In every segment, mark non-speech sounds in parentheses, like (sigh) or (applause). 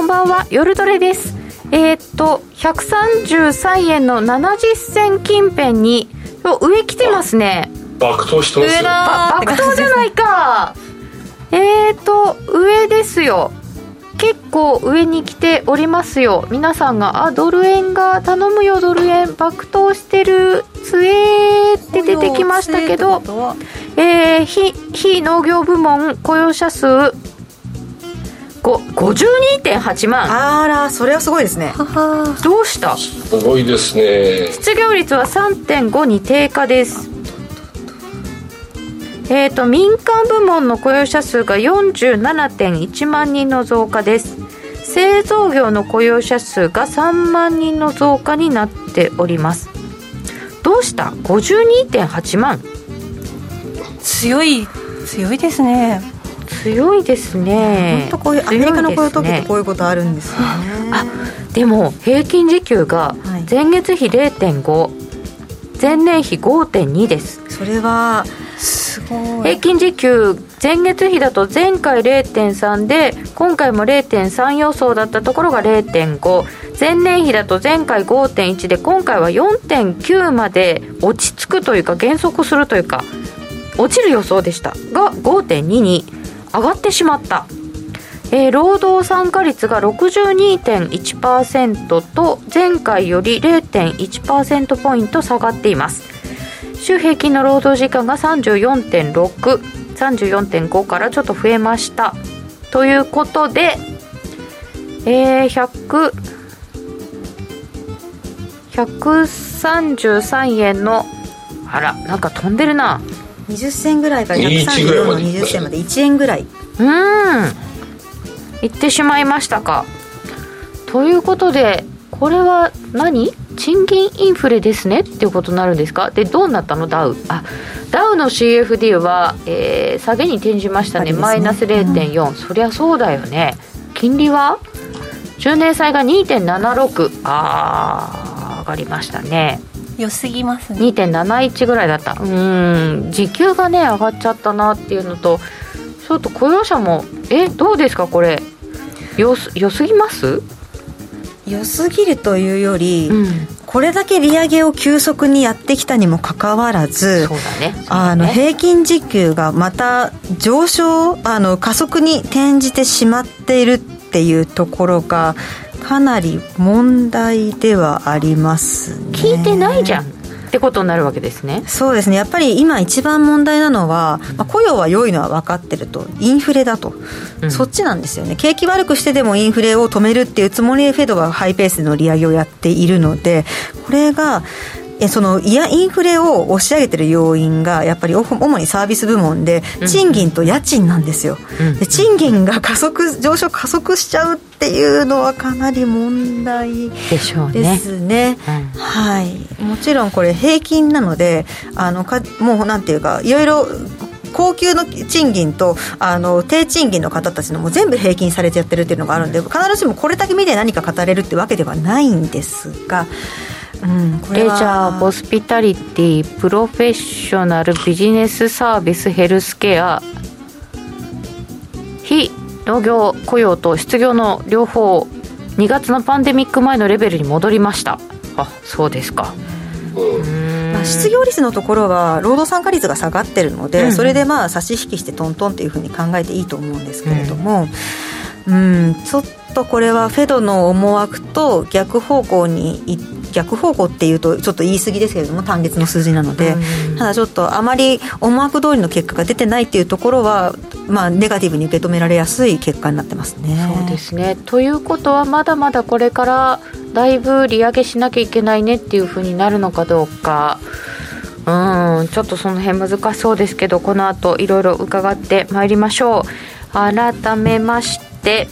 んこんばんは夜トレです。えー、っと133円の70銭近辺に上来てますね。爆投してますよ。爆投じゃないか。えーと上ですよ。結構上に来ておりますよ。皆さんが「あドル円が頼むよドル円爆投してるつえー」って出てきましたけどえー、非非農業部門雇用者数52.8万。あらそれはすごいですね。どうした？すごいですね。失業率は3.5に低下です。えーと、民間部門の雇用者数が47.1万人の増加です。製造業の雇用者数が3万人の増加になっております。どうした？52.8万。強い強いですね強いですね。本当こういうアメリカのこういう時ってこういうことあるんですよね、あでも平均時給が前月比0.5、前年比5.2です。それはすごい。平均時給前月比だと前回0.3で今回も0.3予想だったところが0.5前年比だと前回5.1で今回は4.9まで落ち着くというか減速するというか落ちる予想でした。が5.2に上がってしまった。えー、労働参加率が62.1%と前回より0.1%ポイント下がっています。週平均の労働時間が34.6 34.5からちょっと増えました。ということでえー、100 133円のあらなんか飛んでるな。20銭ぐらいか。ら134の20銭まで。1円ぐらい。うん。いってしまいましたか。ということでこれは何？賃金インフレですねっていうことになるんですか？でどうなったの？ダウ。あダウの CFD は、えー、下げに転じましたね、ね、マイナス0.4、うん、そりゃそうだよね。金利は？10年債が2.76ああ上がりましたね良すぎますね。2.71ぐらいだった。うん。時給がね上がっちゃったなっていうのとちょっと雇用者もえどうですかこれ？よよすぎます？良すぎるというより、うん、これだけ利上げを急速にやってきたにもかかわらず、ねね、あの平均時給がまた上昇あの加速に転じてしまっているっていうところがかなり問題ではありますね。聞いてないじゃんってことになるわけですね。そうですね。やっぱり今一番問題なのは、まあ、雇用は良いのは分かってるとインフレだと、うん、そっちなんですよね。景気悪くしてでもインフレを止めるっていうつもりでフェドはハイペースでの利上げをやっているのでこれがえそのいやインフレを押し上げてる要因がやっぱり主にサービス部門で賃金と家賃なんですよ、うん、で賃金が加速上昇加速しちゃうっていうのはかなり問題ですね、ねうん、はい。もちろんこれ平均なのであのかもうなんていうかいろいろ高級の賃金とあの低賃金の方たちのも全部平均されちゃってるっていうのがあるんで必ずしもこれだけ見て何か語れるってわけではないんですがうん、レジャーホスピタリティプロフェッショナルビジネスサービスヘルスケア。非農業雇用と失業の両方2月のパンデミック前のレベルに戻りました。あそうですか。まあ、失業率のところは労働参加率が下がってるので、うん、それでまあ差し引きしてトントンっていうふうに考えていいと思うんですけれども、うん、うんちょっとこれはフェドの思惑と逆方向にいって逆方向っていうとちょっと言い過ぎですけれども単月の数字なので、ただちょっとあまり思惑通りの結果が出てないっていうところは、まあ、ネガティブに受け止められやすい結果になってますね。そうですねということはまだまだこれからだいぶ利上げしなきゃいけないねっていうふうになるのかどうか。うんちょっとその辺難しそうですけどこの後いろいろ伺ってまいりましょう改めまして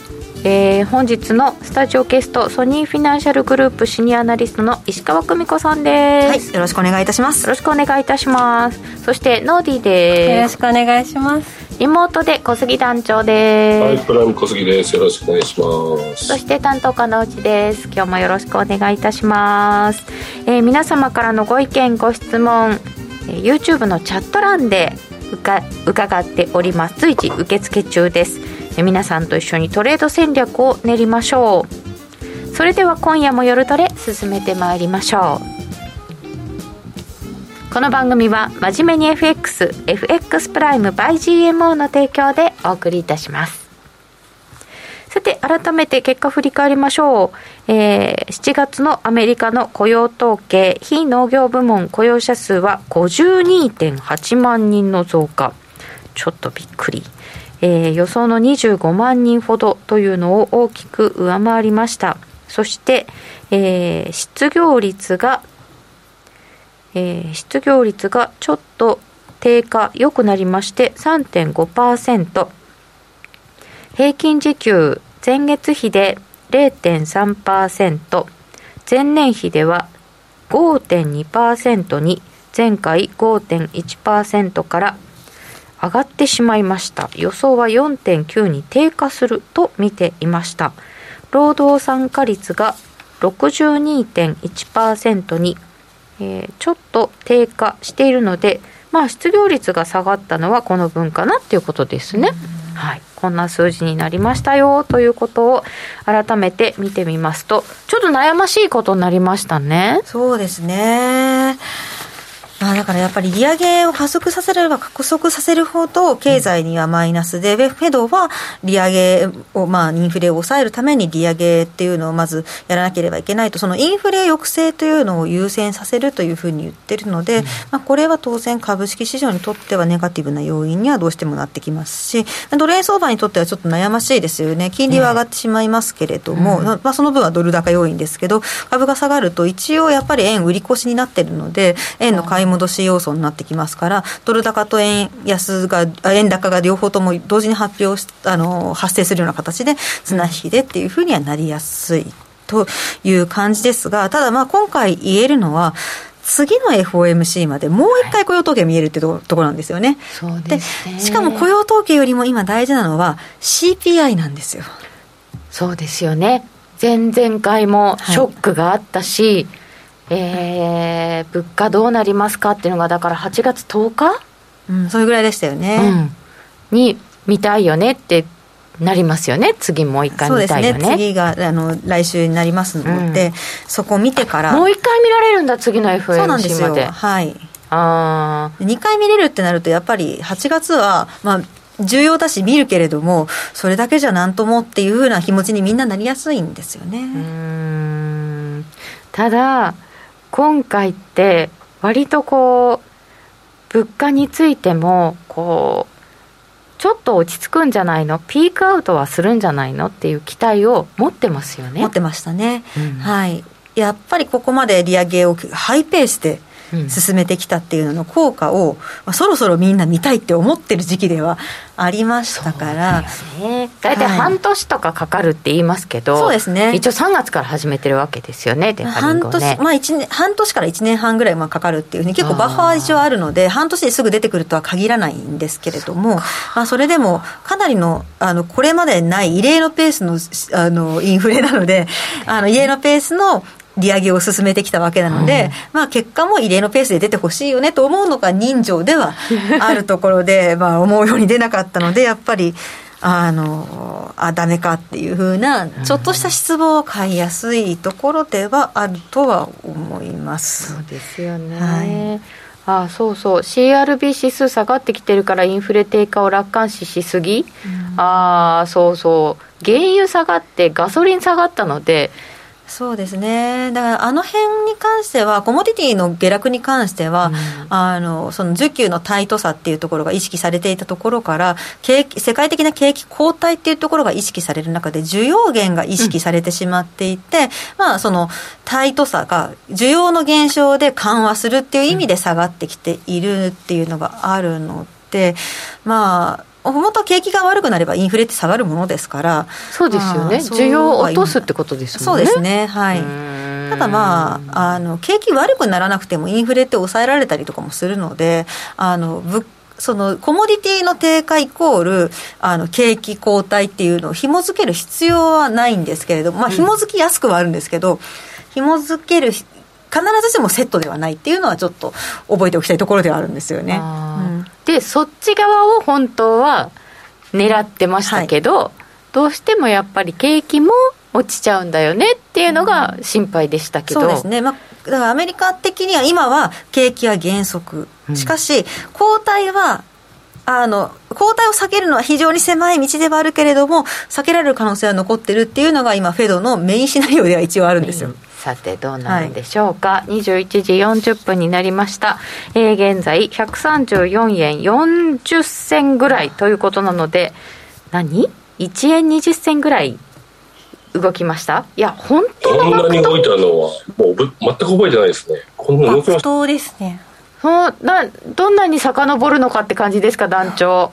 えー、本日のスタジオゲストソニーフィナンシャルグループシニアアナリストの石川久美子さんです、はい、よろしくお願いいたします。よろしくお願いいたします。そしてノーディーです。よろしくお願いします。リモートで小杉団長です。はいプラム小杉です。よろしくお願いします。そして担当課の内です。今日もよろしくお願いいたします、えー、皆様からのご意見ご質問、えー、YouTube のチャット欄で伺っております。随時受付中です皆さんと一緒にトレード戦略を練りましょう。それでは今夜も夜トレ進めてまいりましょう。この番組は真面目に FXFX プライム by GMO の提供でお送りいたします。さて改めて結果振り返りましょう、えー、7月のアメリカの雇用統計非農業部門雇用者数は52.8万人の増加。ちょっとびっくり、えー、予想の25万人ほどというのを大きく上回りました。そして、えー、失業率がえー、失業率がちょっと低下良くなりまして3.5%平均時給前月比で0.3%前年比では5.2%に前回5.1%から上がってしまいました予想は4.9に低下すると見ていました労働参加率が62.1%にえー、ちょっと低下しているので、まあ、失業率が下がったのはこの分かなっていうことですね。はい、こんな数字になりましたよということを改めて見てみますとちょっと悩ましいことになりましたね。そうですねまあ、だからやっぱり利上げを加速させれば加速させるほど経済にはマイナスで、うん、フェドは利上げを、まあ、インフレを抑えるために利上げっていうのをまずやらなければいけないとそのインフレ抑制というのを優先させるというふうに言ってるので、うん、まあ、これは当然株式市場にとってはネガティブな要因にはどうしてもなってきますしドル円相場にとってはちょっと悩ましいですよね。金利は上がってしまいますけれども、うん、まあ、その分はドル高要因ですけど株が下がると一応やっぱり円売り越しになってるので円の買い戻し要素になってきますから、ドル高と円安が、円高が両方とも同時に発表あの発生するような形で、綱引きでっていうふうにはなりやすいという感じですが、ただ、まあ今回言えるのは、次の FOMC までもう一回雇用統計見えるってところなんですよね。はい、で、ね、しかも雇用統計よりも今大事なのは CPI なんですよ。そうですよね。前々回もショックがあったし、はいえー、物価どうなりますかっていうのがだから8月10日、うん、それぐらいでしたよね、うん、に見たいよねってなりますよね？次もう一回見たいよね？ね次があの来週になりますので、うん、そこを見てから。もう一回見られるんだ次の FMC までそうなんですよ。はい。あ2回見れるってなるとやっぱり8月はまあ重要だし見るけれどもそれだけじゃ何ともっていうふうな気持ちにみんななりやすいんですよね。うん。ただ今回って割とこう物価についてもこうちょっと落ち着くんじゃないの？ピークアウトはするんじゃないの？っていう期待を持ってますよね。持ってましたね、うん、はい。やっぱりここまで利上げをハイペースで進めてきたっていうのの効果を、まあ、そろそろみんな見たいって思ってる時期ではありましたから。大体、半年とかかかるって言いますけど、そうですね。一応3月から始めてるわけですよねね。半年,、まあ、1年半年から1年半ぐらいまあかかるっていうふうに結構バッファー一応あるので半年ですぐ出てくるとは限らないんですけれどもまあ、それでもかなりのあのこれまでない異例のペースのあのインフレなのであの異例のペースの利上げを進めてきたわけなので、うん、まあ、結果も異例のペースで出てほしいよねと思うのが人情ではあるところで、(laughs) まあ、思うように出なかったので、やっぱり。あのあダメかっていうふうなちょっとした失望を買いやすいところではあるとは思います。そうですよね、はい。ああそうそう。CRB 指数下がってきてるからインフレ低下を楽観視しすぎ、うん、ああそうそう。原油下がってガソリン下がったのでそうですね、だからあの辺に関しては、コモディティの下落に関しては、うん、あのその需給のタイトさっていうところが意識されていたところから景気、世界的な景気後退っていうところが意識される中で、需要減が意識されてしまっていて、うん、まあ、そのタイトさが、需要の減少で緩和するっていう意味で下がってきているっていうのがあるので、まあ、本当は景気が悪くなればインフレって下がるものですからそうですよね。需要を落とすってことですもんね。そうですね。はい。ただまああの景気悪くならなくてもインフレって抑えられたりとかもするのであの物そのコモディティの低下イコールあの景気後退っていうのを紐付ける必要はないんですけれども、まあ、紐付きやすくはあるんですけど、うん、紐付ける必ずしもセットではないっていうのはちょっと覚えておきたいところではあるんですよね。うん、でそっち側を本当は狙ってましたけど、はい、どうしてもやっぱり景気も落ちちゃうんだよねっていうのが心配でしたけど、そうですね、まあ、だからアメリカ的には今は景気は減速、しかし、後退はあの後退を避けるのは非常に狭い道ではあるけれども、避けられる可能性は残ってるっていうのが、今、フェドのメインシナリオでは一応あるんですよ。さてどうなるんでしょうか、はい、21時40分になりました、えー、現在134円40銭ぐらいということなので何 ?1 円20銭ぐらい。動きました？いや本当こんなに動いたのはもう全く覚えてないですね。こんな動きました？ですね。そうなどんなに遡るのかって感じですか団長。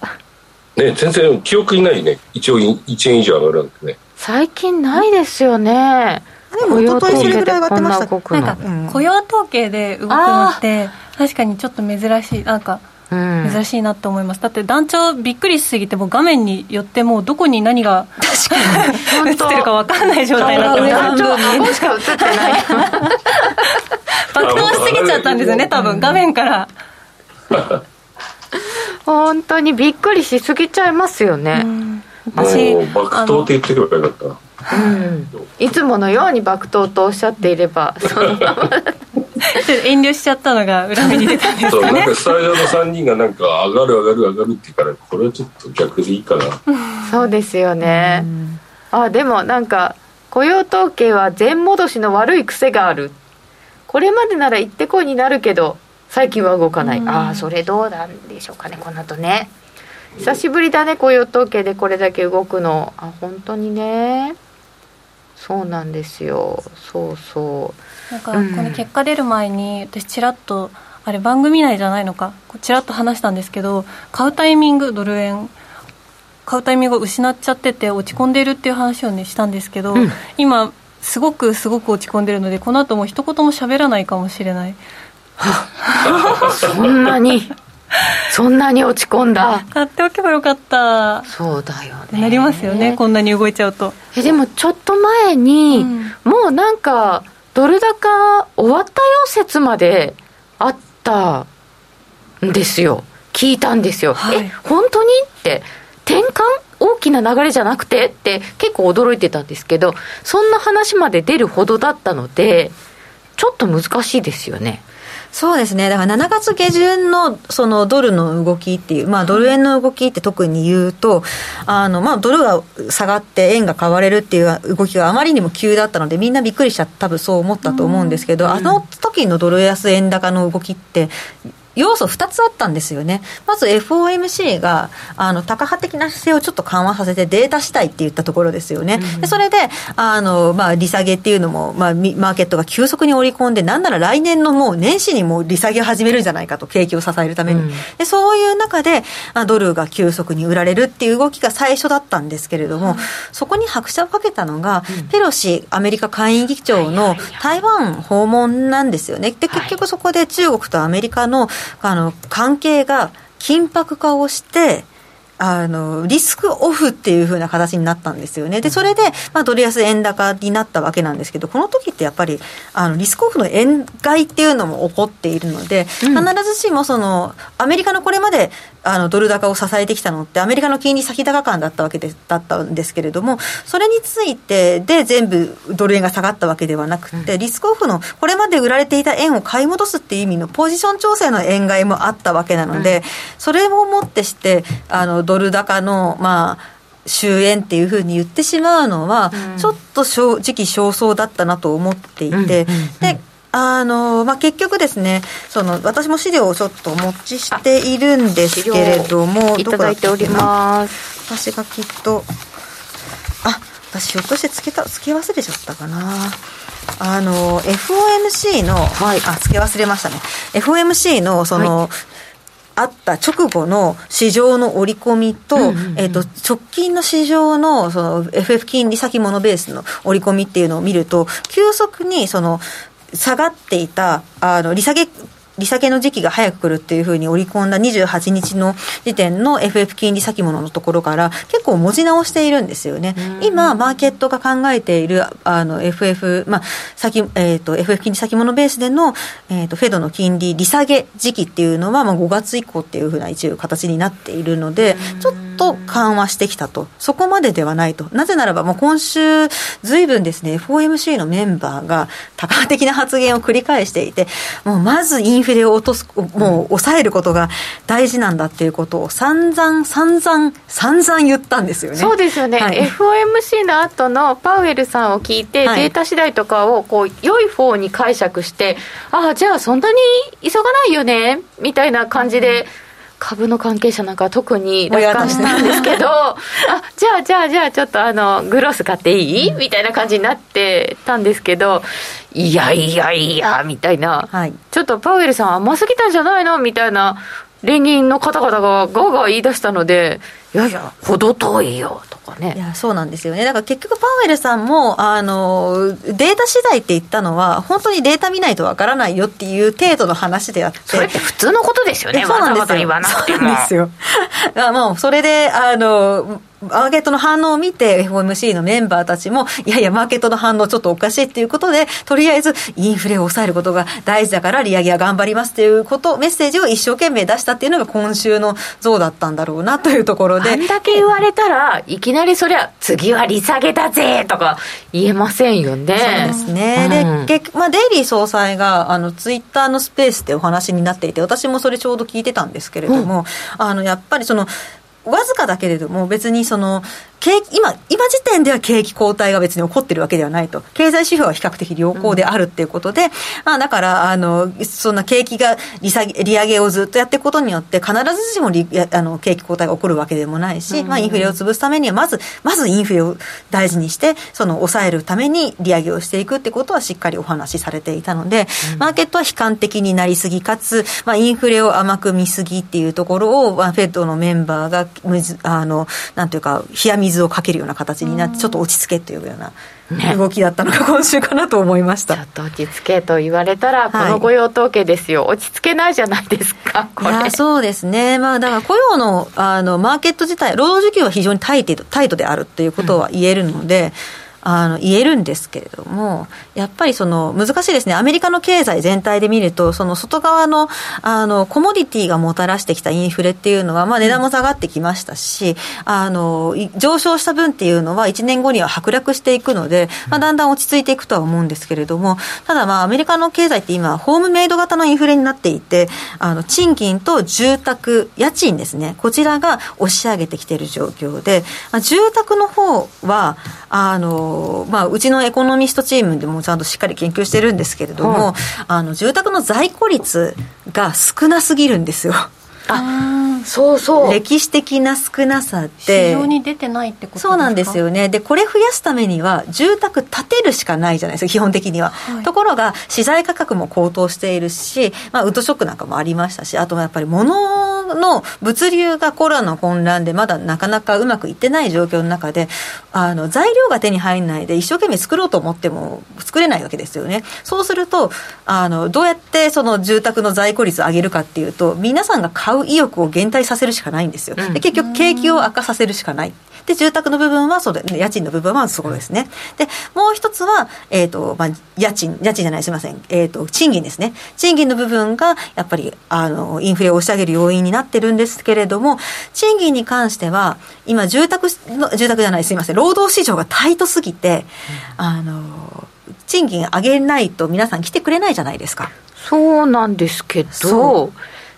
ね全然記憶にないね。一応1円以上上がるんでね。最近ないですよねでも一昨日それぐらい上がってました。なんか雇用統計で動くのって確かにちょっと珍しいなんか珍しいなと思います、だって団長びっくりしすぎても画面によってもうどこに何が映ってるか分かんない状態なって団長顎しか映ってない。爆投しすぎちゃったんですよね多分。画面から。(laughs) 本当にびっくりしすぎちゃいますよね、私爆投って言ってればよかったうん、いつものように爆投とおっしゃっていればそのまま。遠慮しちゃったのが裏目に出たんですかね。なんかスタジオの3人がなんか上がる上がる上がるって言うからこれはちょっと逆でいいかな。そうですよね、うん、あでもなんか雇用統計は全戻しの悪い癖がある。これまでなら行ってこいになるけど最近は動かない、うん、ああそれどうなんでしょうかねこの後ね。久しぶりだね雇用統計でこれだけ動くの。あ本当にねそうなんですよ。そうそう。なんかこの結果出る前に私ちらっとあれ番組内じゃないのか？ちらっと話したんですけど買うタイミングドル円買うタイミングを失っちゃってて落ち込んでるっていう話をねしたんですけど、うん、今すごくすごく落ち込んでるのでこの後も一言も喋らないかもしれない。そんなに？そんなに落ち込んだ。買っておけばよかった。そうだよね。なりますよねこんなに動いちゃうと。えでもちょっと前に、うん、もうなんかドル高終わったよ説まであったんですよ。聞いたんですよ、はい、え本当にって。転換？大きな流れじゃなくて？って結構驚いてたんですけどそんな話まで出るほどだったのでちょっと難しいですよねそうですね、だから7月下旬のそのドルの動きっていう、まあ、ドル円の動きって特に言うと、あのまあ、ドルが下がって円が買われるっていう動きがあまりにも急だったので、みんなびっくりしちゃって、多分そう思ったと思うんですけど、あの時のドル安円高の動きって、要素2つあったんですよね。まず FOMC が、あの、タカ派的な姿勢をちょっと緩和させてデータ次第って言ったところですよね。うん、でそれで、あの、まあ、利下げっていうのも、まあ、マーケットが急速に織り込んで、なんなら来年のもう年始にもう利下げを始めるんじゃないかと、景気を支えるために。うん、でそういう中で、ドルが急速に売られるっていう動きが最初だったんですけれども、うん、そこに拍車をかけたのが、ペロシアメリカ下院議長の台湾訪問なんですよね。で、結局そこで中国とアメリカのあの関係が緊迫化をして、あのリスクオフっていうふうな形になったんですよね、でそれで、まあ、ドル安円高になったわけなんですけど、この時ってやっぱりあのリスクオフの円買いっていうのも起こっているので、必ずしもそのアメリカのこれまであのドル高を支えてきたのって、アメリカの金利先高感だったわけでだったんですけれども、それについてで全部ドル円が下がったわけではなくて、リスクオフのこれまで売られていた円を買い戻すっていう意味のポジション調整の円買いもあったわけなので、それをもってして、あのドル高の、まあ、終焉っていうふうに言ってしまうのは、ちょっと正直焦燥だったなと思っていて、であのまあ、結局ですねその私も資料をちょっとお持ちしているんですけれどもいただいております。私がきっとあ私ひょっとしてつけたつけ忘れちゃったかな。あの FOMC の、はい、あつけ忘れましたね。FOMC のその、はい。あった直後の市場の織り込みと、えっ、と、直近の市場の、その、FF 金利先物ベースの織り込みっていうのを見ると、急速に、その、下がっていた、あの、利下げ利下げの時期が早く来るっていうふうに織り込んだ28日の時点の FF 金利先物のところから結構文字直しているんですよね。今、マーケットが考えているあの FF、まあ、先、えっ、ー、と、FF 金利先物ベースでの、えっ、ー、と、フェドの金利利下げ時期っていうのは、まあ、5月以降っていうふうな一応形になっているので、ちょっと緩和してきたと。そこまでではないと。なぜならば、もう今週、ずいぶんですね、FOMC のメンバーが多感的な発言を繰り返していて、もうまずインフレを落とす、もう抑えることが大事なんだっていうことを散々、散々、散々言ったんですよね。そうですよね。はい、FOMC の後のパウエルさんを聞いて、はい、データ次第とかをこう良い方に解釈して、ああ、じゃあそんなに急がないよね、みたいな感じで、株の関係者なんか特に楽観したんですけど (laughs) あじゃあじゃあじゃあちょっとあのグロス買っていい？みたいな感じになってたんですけどいやいやいやみたいな、はい、ちょっとパウエルさん甘すぎたんじゃないの？みたいな。連銀の方々がガーガー言い出したのでいやいや程遠いよとかね。いやそうなんですよね。だから結局パウエルさんもあのデータ次第って言ったのは本当にデータ見ないとわからないよっていう程度の話であって。それって普通のことですよね。わざわざ言わなくても。そうなんですよ。(laughs) もうそれであのマーケットの反応を見て FOMC のメンバーたちもいやいやマーケットの反応ちょっとおかしいっていうことでとりあえずインフレを抑えることが大事だから利上げは頑張りますっていうことメッセージを一生懸命出したっていうのが今週の像だったんだろうなというところで。あんだけ言われたらいきなりそりゃ次は利下げだぜとか言えませんよね。そうですね、うん、で結まあ、デイリー総裁があのツイッターのスペースでお話になっていて私もそれちょうど聞いてたんですけれども、うん、あのやっぱりそのわずかだけれども別にその景今、今時点では景気後退が別に起こってるわけではないと。経済指標は比較的良好であるっていうことで、うん、まあだから、あの、そんな景気が利下げ、利上げをずっとやっていくことによって、必ずしも利あの景気後退が起こるわけでもないし、うん、まあインフレを潰すためには、まず、まずインフレを大事にして、その抑えるために利上げをしていくってことはしっかりお話しされていたので、うん、マーケットは悲観的になりすぎ、かつ、まあインフレを甘く見すぎっていうところを、まあ、フェットのメンバーが、あの、なんていうか、冷や水をかけるような形形になってちょっと落ち着けというような動きだったのが (laughs) 今週かなと思いました、ね、ちょっと落ち着けと言われたらこの雇用統計ですよ、はい、落ち着けないじゃないですかこれ。そうですね。まあだから雇用のあのマーケット自体労働需給は非常にタイトタイトであるということは言えるので、うん。あの言えるんですけれども、やっぱりその難しいですね、アメリカの経済全体で見ると、その外側のあのコモディティがもたらしてきたインフレっていうのは、まあ、値段も下がってきましたし、あの上昇した分っていうのは、1年後には剥落していくので、まあ、だんだん落ち着いていくとは思うんですけれども、ただ、まあ、アメリカの経済って今、ホームメイド型のインフレになっていて、あの賃金と住宅、家賃ですね、こちらが押し上げてきている状況で、まあ、住宅の方はあの、まあ、うちのエコノミストチームでもちゃんとしっかり研究してるんですけれども、はい、あの住宅の在庫率が少なすぎるんですよ。あそうそう。歴史的な少なさって。市場に出てないってことそうなんですよね。でこれ増やすためには住宅建てるしかないじゃないですか基本的には、はい、ところが資材価格も高騰しているし、まあ、ウッドショックなんかもありましたしあとはやっぱり物の物流がコロナの混乱でまだなかなかうまくいってない状況の中であの材料が手に入らないで一生懸命作ろうと思っても作れないわけですよね。そうするとあのどうやってその住宅の在庫率を上げるかっていうと皆さんが買う意欲を減退させるしかないんですよ、で結局景気を悪化させるしかない。で住宅の部分はそうで家賃の部分はそうですね。でもう一つは、えーとまあ、家賃家賃じゃないすみません、えーと、賃金ですね。賃金の部分がやっぱりあのインフレを押し上げる要因になってるんですけれども賃金に関しては今住宅の住宅じゃないすみません。労働市場がタイトすぎて、うん、あの賃金上げないと皆さん来てくれないじゃないですか。そうなんですけど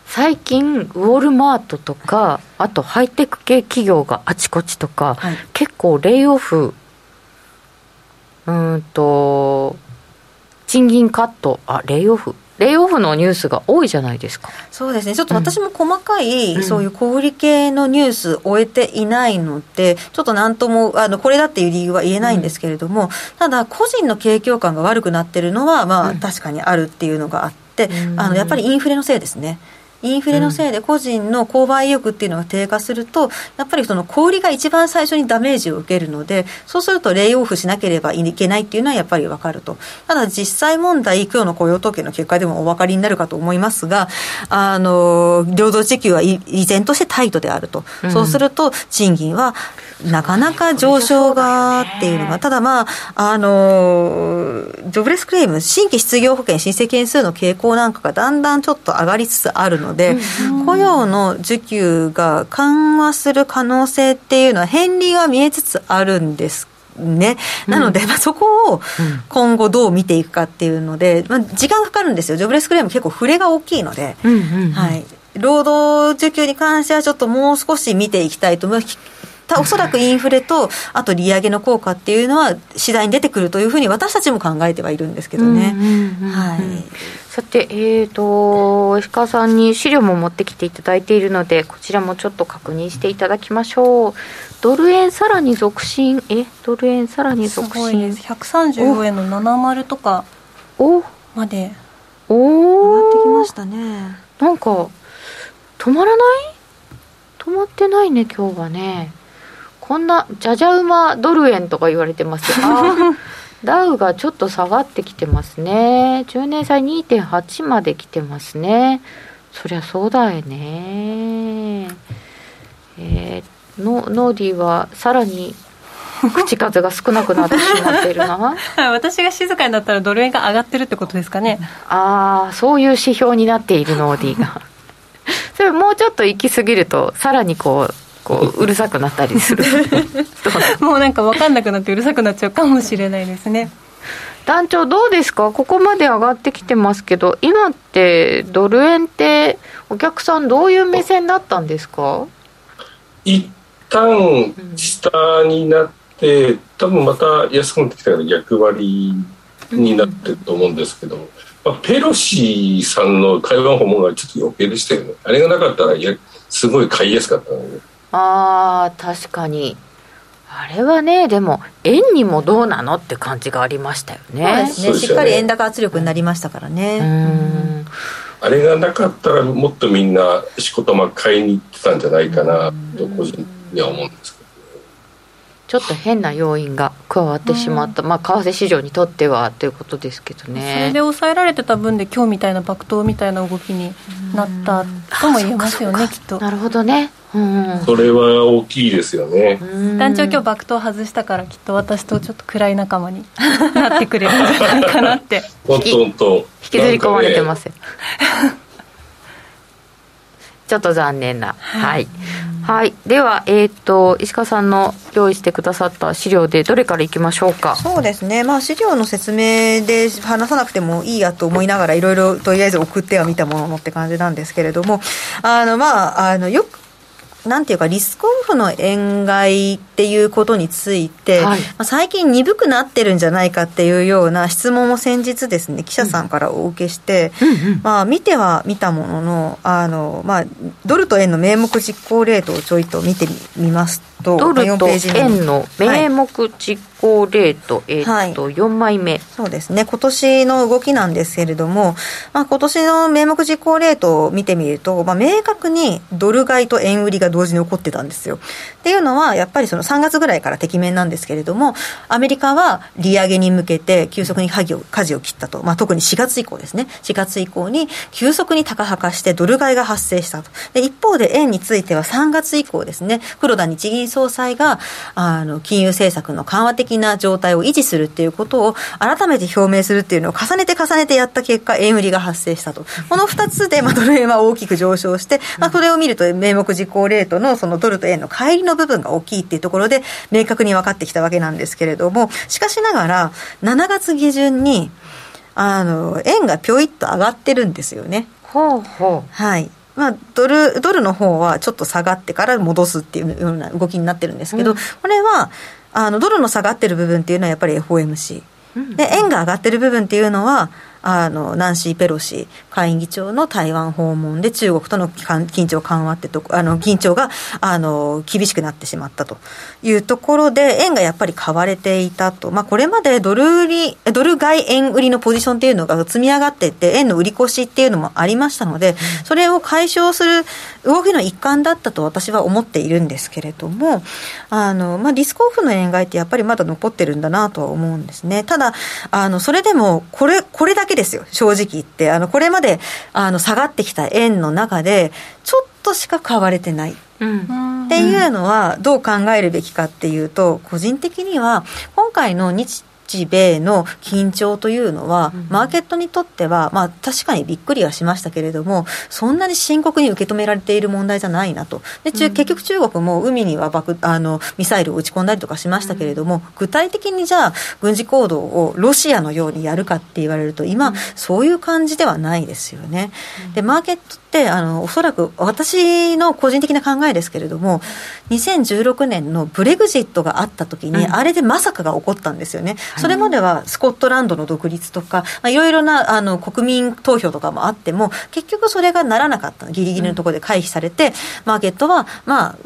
最近ウォールマートとかあとハイテク系企業があちこちとか、はい、結構レイオフうんと賃金カットあレイオフ？レイオフのニュースが多いじゃないですか。そうですね。ちょっと私も細かい、うん、そういう小売系のニュースを終えていないので、ちょっと何ともあのこれだっていう理由は言えないんですけれども、うん、ただ個人の景況感が悪くなってるのはまあ、確かにあるっていうのがあって、あのやっぱりインフレのせいですねインフレのせいで個人の購買意欲っていうのが低下すると、やっぱりその小売りが一番最初にダメージを受けるので、そうするとレイオフしなければいけないっていうのはやっぱり分かると。ただ実際問題、今日の雇用統計の結果でもお分かりになるかと思いますが、あの、労働時給は依然としてタイトであると。うん、そうすると、賃金はなかなか上昇がっていうのが、ただまあ、あの、ジョブレスクレーム、新規失業保険申請件数の傾向なんかがだんだんちょっと上がりつつあるので、雇用の需給が緩和する可能性っていうのは、変利が見えつつあるんですね、なので、まあ、そこを今後どう見ていくかっていうので、まあ、時間かかるんですよ、ジョブレスクレーム結構触れが大きいので、はい、労働需給に関してはちょっともう少し見ていきたいと。思います。おそらくインフレと、あと利上げの効果っていうのは、次第に出てくるというふうに、私たちも考えてはいるんですけどね。はいさて、えーと、石川さんに資料も持ってきていただいているので、こちらもちょっと確認していただきましょう。ドル円さらに続伸、え？ドル円さらに続伸？134円の70とかまでお上がってきましたね。なんか、止まらない？止まってないね、今日はね。こんなじゃじゃ馬ドル円とか言われてますあダウがちょっと下がってきてますね。10年債2.8まで来てますね。そりゃそうだよね。えー、のノーディーはさらに口数が少なくなってしまっているな。(laughs) 私が静かになったらドル円が上がってるってことですかね。ああそういう指標になっているノーディーが。(laughs) それもうちょっと行き過ぎるとさらにこうこううるさくなったりする。(laughs) もうなんか分かんなくなってうるさくなっちゃうかもしれないですね。団長どうですか？ここまで上がってきてますけど今ってドル円ってお客さんどういう目線になったんですか？一旦下になって、うん、多分また安くなってきたから逆張りになってると思うんですけど、うん。まあ、ペロシさんの台湾訪問がちょっと余計でしたよね。あれがなかったらいやすごい買いやすかったのであ確かに。あれはねでも円にもどうなのって感じがありましたよね。そうですね、ね、しっかり円高圧力になりましたからね。あれがなかったらもっとみんなしこたま買いに行ってたんじゃないかなと個人には思うんですちょっと変な要因が加わってしまった、うん、まあ、為替市場にとってはということですけどね。それで抑えられてた分で今日みたいな爆投みたいな動きになったとも言えますよねきっと。なるほどね、うん、それは大きいですよね。団長今日爆投外したからきっと私とちょっと暗い仲間に (laughs) なってくれるんじゃないかなって。本当本当。引きずり込まれてますよ、ちょっと残念な。はい、はい、では、えーと、石川さんの用意してくださった資料でどれからいきましょうか？そうですね、まあ、資料の説明で話さなくてもいいやと思いながらいろいろとりあえず送ってはみたもののって感じなんですけれども。あの、まあ、あのよくなんていうかリスクオフの円買いっていうことについて、はい、まあ、最近鈍くなってるんじゃないかっていうような質問を先日ですね記者さんからお受けして、うん、まあ、見ては見たもののあの、まあ、ドルと円の名目実行レートをちょいと見てみますとドルと円の名目実行レート、はい、えー、っと、はい、4枚目。そうですね。今年の動きなんですけれども、まあ、今年の名目実行レートを見てみると、まあ、明確にドル買いと円売りが同時に起こってたんですよ。っていうのはやっぱりその3月ぐらいからてきめんなんですけれどもアメリカは利上げに向けて急速に舵を舵を切ったと、まあ、特に4月以降ですね。4月以降に急速に高派化してドル買いが発生したと。で一方で円については3月以降ですね。黒田日銀総裁があの金融政策の緩和的な状態を維持するっていうことを改めて表明するっていうのを重ねて重ねてやった結果円売りが発生したと。この2つで、まあ、ドル円は大きく上昇して、まあ、それを見ると名目実行レートのそのドルと円の乖離の部分が大きいっていうところで明確に分かってきたわけなんですけれどもしかしながら7月下旬にあの円がぴょいっと上がってるんですよね。ほうほう。はいまあ、ドルドルの方はちょっと下がってから戻すっていうような動きになってるんですけど、うん、これはあのドルの下がってる部分っていうのはやっぱり FOMC、うん、で円が上がってる部分っていうのはあのナンシー・ペロシ下院議長の台湾訪問で中国との緊張緩和ってとあの緊張があの厳しくなってしまったというところで円がやっぱり買われていたと、まあ、これまでドル売りドル買い円売りのポジションっていうのが積み上がっていって円の売り越しっていうのもありましたのでそれを解消する動きの一環だったと私は思っているんですけれどもあの、まあ、リスクオフの円買いってやっぱりまだ残ってるんだなとは思うんですね。ただあのそれでもこれこれだけですよ、正直言って。あの、これまで、あの、下がってきた円の中で、ちょっとしか買われてない。うん、っていうのはどう考えるべきかっていうと個人的には今回の日日米の緊張というのは、マーケットにとっては、まあ、確かにびっくりはしましたけれども、そんなに深刻に受け止められている問題じゃないなと、で中結局、中国も海には爆あのミサイルを撃ち込んだりとかしましたけれども、具体的にじゃあ、軍事行動をロシアのようにやるかって言われると、今、そういう感じではないですよね。でマーケットってあのおそらく私の個人的な考えですけれども2016年のブレグジットがあった時に、あれでまさかが起こったんですよね、それまではスコットランドの独立とか、まあ、いろいろなあの国民投票とかもあっても、結局それがならなかった、ギリギリのところで回避されて、マーケットは、まあ、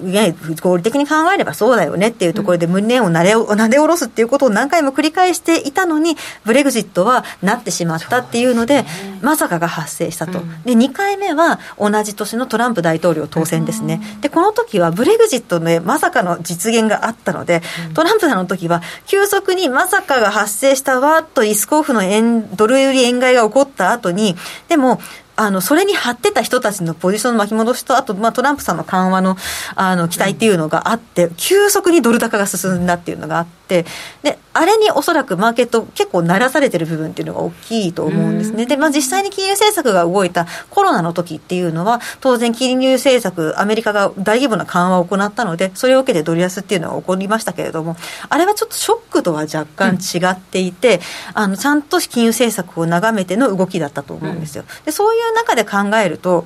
合理的に考えればそうだよねっていうところで、胸をなでなで下ろすっていうことを何回も繰り返していたのに、ブレグジットはなってしまったっていうので、まさかが発生したと。で2回目は同じ年のトランプ大統領当選ですね。でこの時はブレグジットでまさかの実現があったので、トランプさんの時は急速にまさかが発生したわとリスクオフの円ドル売り円買いが起こった後にでもあのそれに張ってた人たちのポジションの巻き戻しと、あと、まあ、トランプさんの緩和のあの期待っていうのがあって、急速にドル高が進んだっていうのがあって、であれにおそらくマーケット、結構慣らされてる部分っていうのが大きいと思うんですね。で、まあ、実際に金融政策が動いたコロナの時っていうのは、当然金融政策、アメリカが大規模な緩和を行ったので、それを受けてドル安っていうのは起こりましたけれども、あれはちょっとショックとは若干違っていて、うん、あのちゃんと金融政策を眺めての動きだったと思うんですよ。でそういう中で考えると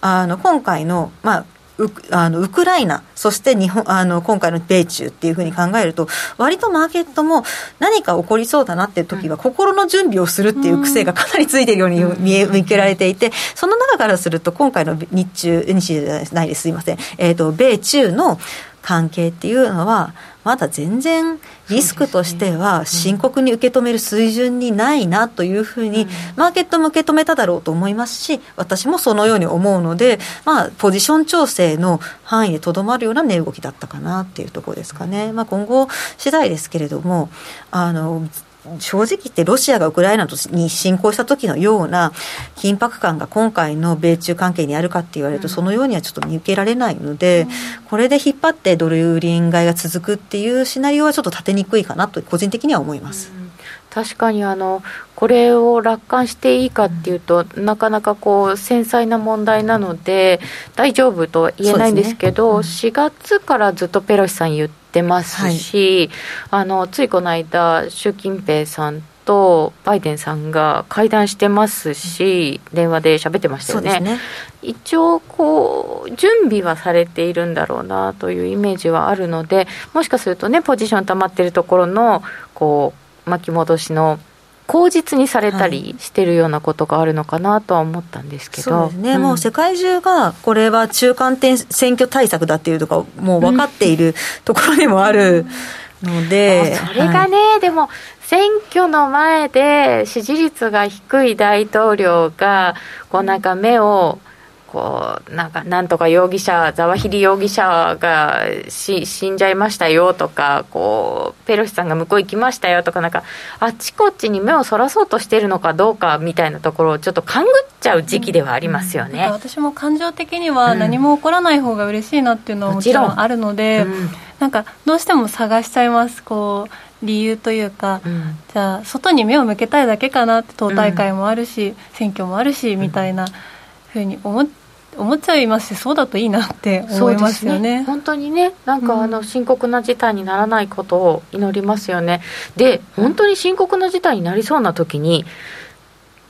あの今回の,、まあ、ウあのウクライナ、そして日本あの今回の米中っていうふうに考えると、割とマーケットも何か起こりそうだなっていう時は、心の準備をするっていう癖がかなりついているように見え見受けられていて、その中からすると、今回の日中、日中じゃないです、すいません、えーと米中の関係っていうのは、まだ全然リスクとしては深刻に受け止める水準にないなというふうに、マーケットも受け止めただろうと思いますし、私もそのように思うので、まあ、ポジション調整の範囲でとどまるような値動きだったかなっていうところですかね。まあ、今後次第ですけれども、あの、正直言ってロシアがウクライナに侵攻した時のような緊迫感が今回の米中関係にあるかって言われると、そのようにはちょっと見受けられないので、これで引っ張ってドル売り円買いが続くっていうシナリオはちょっと立てにくいかなと個人的には思います。確かにあのこれを楽観していいかっていうと、なかなかこう繊細な問題なので大丈夫とは言えないんですけど、ね、4月からずっとペロシさん言ってってますし、はい、あのついこの間習近平さんとバイデンさんが会談してますし、電話で喋ってましたよね。ね一応こう準備はされているんだろうなというイメージはあるので、もしかするとねポジション溜まってるところのこう巻き戻しの口実にされたりしてるようなことがあるのかなとは思ったんですけど、そうですね、うん、もう世界中がこれは中間点選挙対策だっていうとかもう分かっているところでもあるので、うん、それがね、はい、でも選挙の前で支持率が低い大統領がこうなんか目をこうなんかなんとか容疑者ザワヒリ容疑者がし死んじゃいましたよとかこうペロシさんが向こう行きましたよとかなんかあっちこっちに目をそらそうとしているのかどうかみたいなところをちょっと勘ぐっちゃう時期ではありますよね、うん、私も感情的には何も起こらない方が嬉しいなっていうのはもちろん。あるので、うん、なんかどうしても探しちゃいますこう理由というか、うん、じゃあ外に目を向けたいだけかなって党大会もあるし、選挙もあるしみたいなふうに思って思っちゃいますしそうだといいなって思いますよね、ね、本当にねなんかあの深刻な事態にならないことを祈りますよね、うん、で本当に深刻な事態になりそうな時に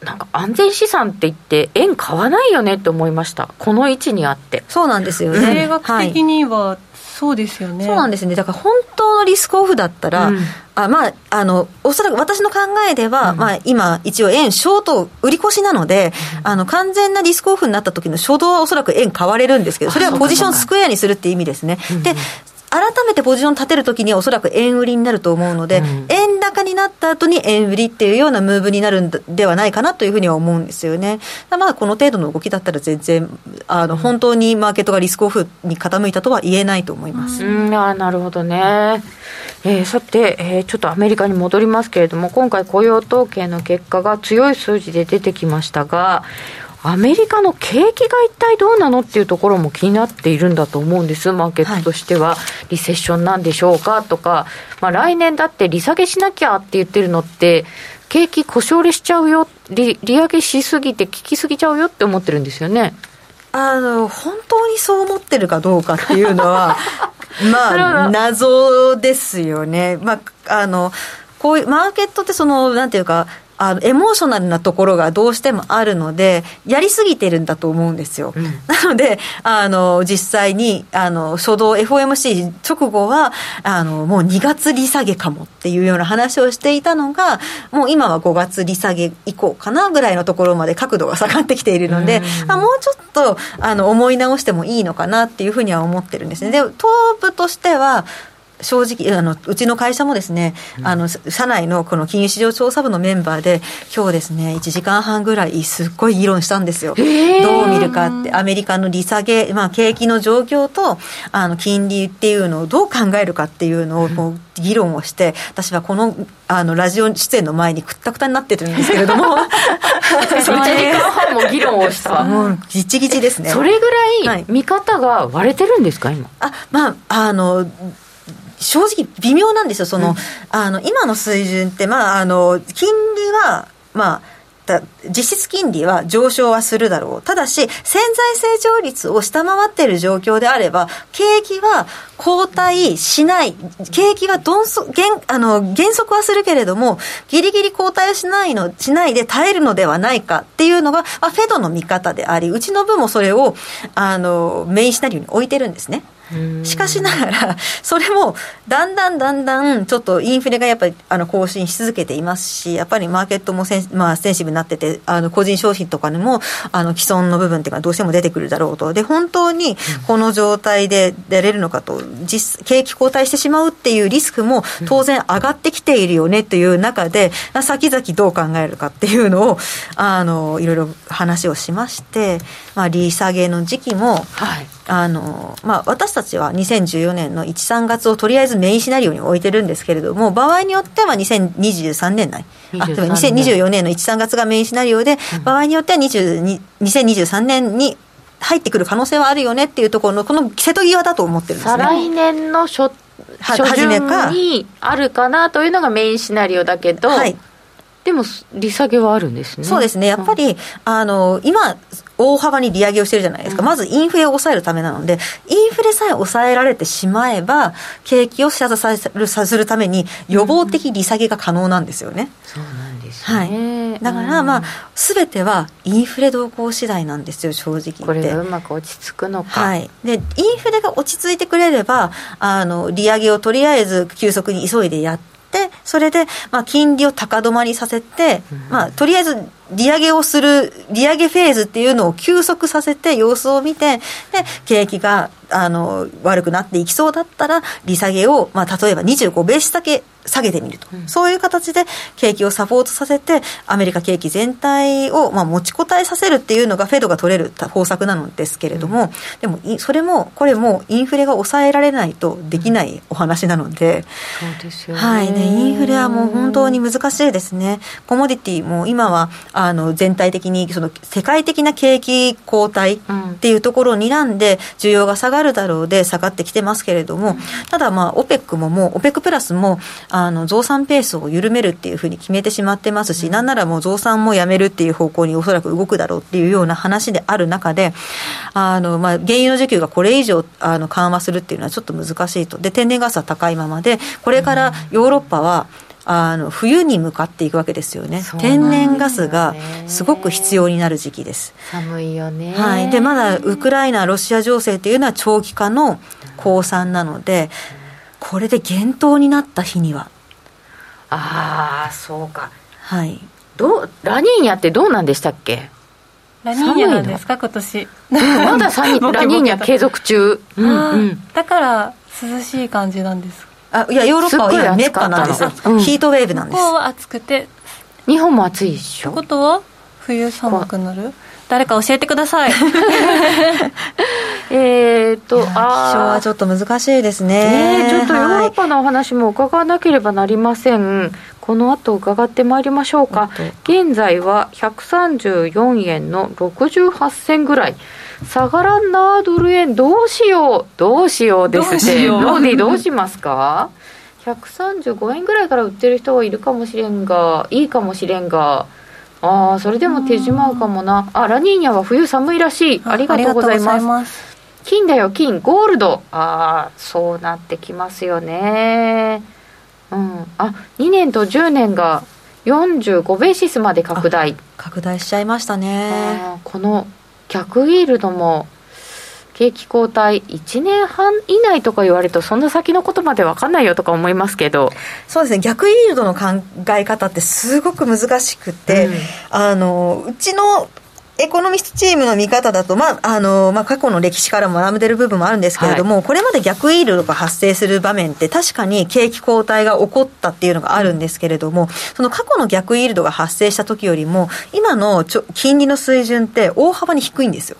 なんか安全資産って言って円買わないよねって思いました。この位置にあって。そうなんですよね。政学的には、はいそうですよね。そうなんですね。だから本当のリスクオフだったら、うん、あまあ、あのおそらく私の考えでは、うん、まあ、今、一応、円、ショート売り越しなので、うん、あの完全なリスクオフになった時の初動はおそらく円買われるんですけど、それはポジションスクエアにするっていう意味ですね。で改めてポジション立てるときにはおそらく円売りになると思うので、うん、円高になった後に円売りっていうようなムーブになるんではないかなというふうには思うんですよね。まあこの程度の動きだったら全然あの本当にマーケットがリスクオフに傾いたとは言えないと思います。うん、あなるほどね。えー、さて、えー、ちょっとアメリカに戻りますけれども、今回雇用統計の結果が強い数字で出てきましたが、アメリカの景気が一体どうなのっていうところも気になっているんだと思うんです、マーケットとしては、はい、リセッションなんでしょうかとか、まあ、来年だって利下げしなきゃって言ってるのって、景気故障れしちゃうよ。利、利上げしすぎて効きすぎちゃうよって思ってるんですよね。あの本当にそう思ってるかどうかっていうのは、(laughs) まあ、謎ですよね。まあ、あのこういうマーケットってそのなんていうかあのエモーショナルなところがどうしてもあるので、やりすぎてるんだと思うんですよ。うん、なので、あの、実際に、あの、初動 FOMC 直後は、あの、もう2月利下げかもっていうような話をしていたのが、もう今は5月利下げ以降かなぐらいのところまで角度が下がってきているので、うん、あもうちょっと、あの、思い直してもいいのかなっていうふうには思ってるんですね。で、トープとしては、正直あのうちの会社もですね、あの社内のこの金融市場調査部のメンバーで今日ですね1時間半ぐらいすっごい議論したんですよ、どう見るかってアメリカの利下げ、まあ、景気の状況とあの金利っていうのをどう考えるかっていうのをこう議論をして私はこのあのラジオ出演の前にくったくたになってるんですけれども。1時間半も議論をした。も (laughs) うギチギチですね。それぐらい。見方が割れてるんですか今？あまああの正直微妙なんですよ、その、うん、あの今の水準って、まあ、あの金利は、まあ、実質金利は上昇はするだろう。ただし、潜在成長率を下回っている状況であれば、景気は後退しない。景気はどんそ減あの減速はするけれども、ギリギリ後退しないの、しないで耐えるのではないかっていうのが、まあ、フェドの見方であり、うちの部もそれを、あの、メインシナリオに置いてるんですね。しかしながら、(laughs) それもだんだんだんだんちょっとインフレがやっぱりあの更新し続けていますし、やっぱりマーケットもセン,、まあ、センシブになってて、あの個人商品とかにもあの既存の部分っていうのはどうしても出てくるだろうと、で本当にこの状態で出れるのかと、実景気後退してしまうっていうリスクも当然上がってきているよねという中で、先々どう考えるかっていうのをあのいろいろ話をしまして、まあ、利下げの時期も、はいあのまあ、私たちは2014年の1、3月をとりあえずメインシナリオに置いてるんですけれども、場合によっては2023年内、あでも2024年の1、3月がメインシナリオで、うん、場合によっては2023年に入ってくる可能性はあるよねっていうところの、この瀬戸際だと思ってるんですね。再来年の初初旬にあるかなというのがメインシナリオだけど、はい、でも利下げはあるんですね。そうですね。やっぱり、あの今大幅に利上げをしてるじゃないですか、うん、まずインフレを抑えるためなので、インフレさえ抑えられてしまえば、景気を下支えさせるために、予防的利下げが可能なんですよね。うん、そうなんですね、はい、だから、まあ、すべてはインフレ動向次第なんですよ、正直これがうまく落ち着くのか。はい、でインフレが落ち着いてくれればあの、利上げをとりあえず急速に急いでやって、それで、まあ、金利を高止まりさせて、まあ、とりあえず利上げをする、利上げフェーズっていうのを休息させて、様子を見て、で、景気が、あの、悪くなっていきそうだったら、利下げを、まあ、例えば25ベースだけ下げてみると、うん、そういう形で景気をサポートさせて、アメリカ景気全体を、まあ、持ちこたえさせるっていうのが、フェドが取れる方策なのですけれども、うん、でも、それも、これも、インフレが抑えられないとできないお話なので、そうですよね。はい。ね、インフレはもう本当に難しいですね。コモディティも今は、あの全体的にその世界的な景気後退っていうところを睨んで需要が下がるだろうで下がってきてますけれども、ただまあ OPEC ももう OPEC プラスもあの増産ペースを緩めるっていうふうに決めてしまってますし、なんならもう増産もやめるっていう方向におそらく動くだろうっていうような話である中であのまあ原油の需給がこれ以上あの緩和するっていうのはちょっと難しいと。で天然ガスは高いままでこれからヨーロッパは、あの冬に向かっていくわけですよね、ね、天然ガスがすごく必要になる時期です。寒いよね、はい、でまだウクライナロシア情勢っていうのは長期化の降参なので、これで減等になった日には。ああそうか。はい。どうラニーニャってどうなんでしたっけ？ラニーニャなんですか？今年。まだ (laughs) ラニーニャ継続中、うんうん。だから涼しい感じなんですあいやヨーロッパは今熱波なんですよ、うん。ヒートウェーブなんです。ここは暑くて。日本も暑いでしょ？ことは冬寒くなる？誰か教えてください。(laughs) えーっと気象はあちょっと難しいですね。ねちょっとヨーロはいッパのお話も伺わなければなりません、この後伺ってまいりましょうか。現在は134円の68銭ぐらい下がらんなドル円。どうしよう。どうしようですどうってローディどうしますか？135円ぐらいから売ってる人はいるかもしれんがいいかもしれんが。ああそれでも手締まうかもな。あラニーニャは冬寒いらしい。ありがとうございます。金だよ金。ゴールド。ああそうなってきますよね。うん。あ2年と10年が45ベーシスまで拡大。拡大しちゃいましたね。この逆イールドも景気後退1年半以内とか言われるとそんな先のことまで分かんないよとか思いますけど。そうですね。逆イールドの考え方ってすごく難しくて、うん。あのうちのエコノミストチームの見方だと、まああのまあ、過去の歴史から学んでる部分もあるんですけれども、これまで逆イールドが発生する場面って確かに景気後退が起こったっていうのがあるんですけれどもその過去の逆イールドが発生した時よりも今のちょ金利の水準って大幅に低いんですよ。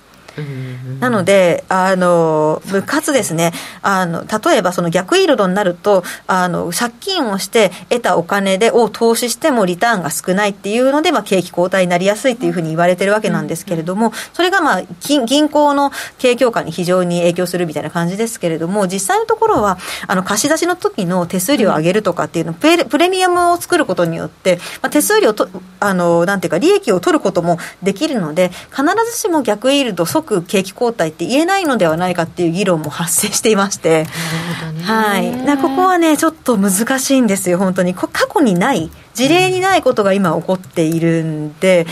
なので、あの、かつですね、あの、例えばその逆イールドになると、あの、借金をして得たお金で、を投資してもリターンが少ないっていうので、まあ、景気後退になりやすいっていうふうに言われてるわけなんですけれども、それがまあ、銀銀行の景況感に非常に影響するみたいな感じですけれども、実際のところは、あの、貸し出しの時の手数料を上げるとかっていうの、プレプレミアムを作ることによって、まあ、手数料と、あの、なんていうか、利益を取ることもできるので、必ずしも逆イールド即景気後退って言えないのではないかっていう議論も発生していまして、はい、だからここはね、ちょっと難しいんですよ、本当に。こ過去にない、事例にないことが今起こっているんで、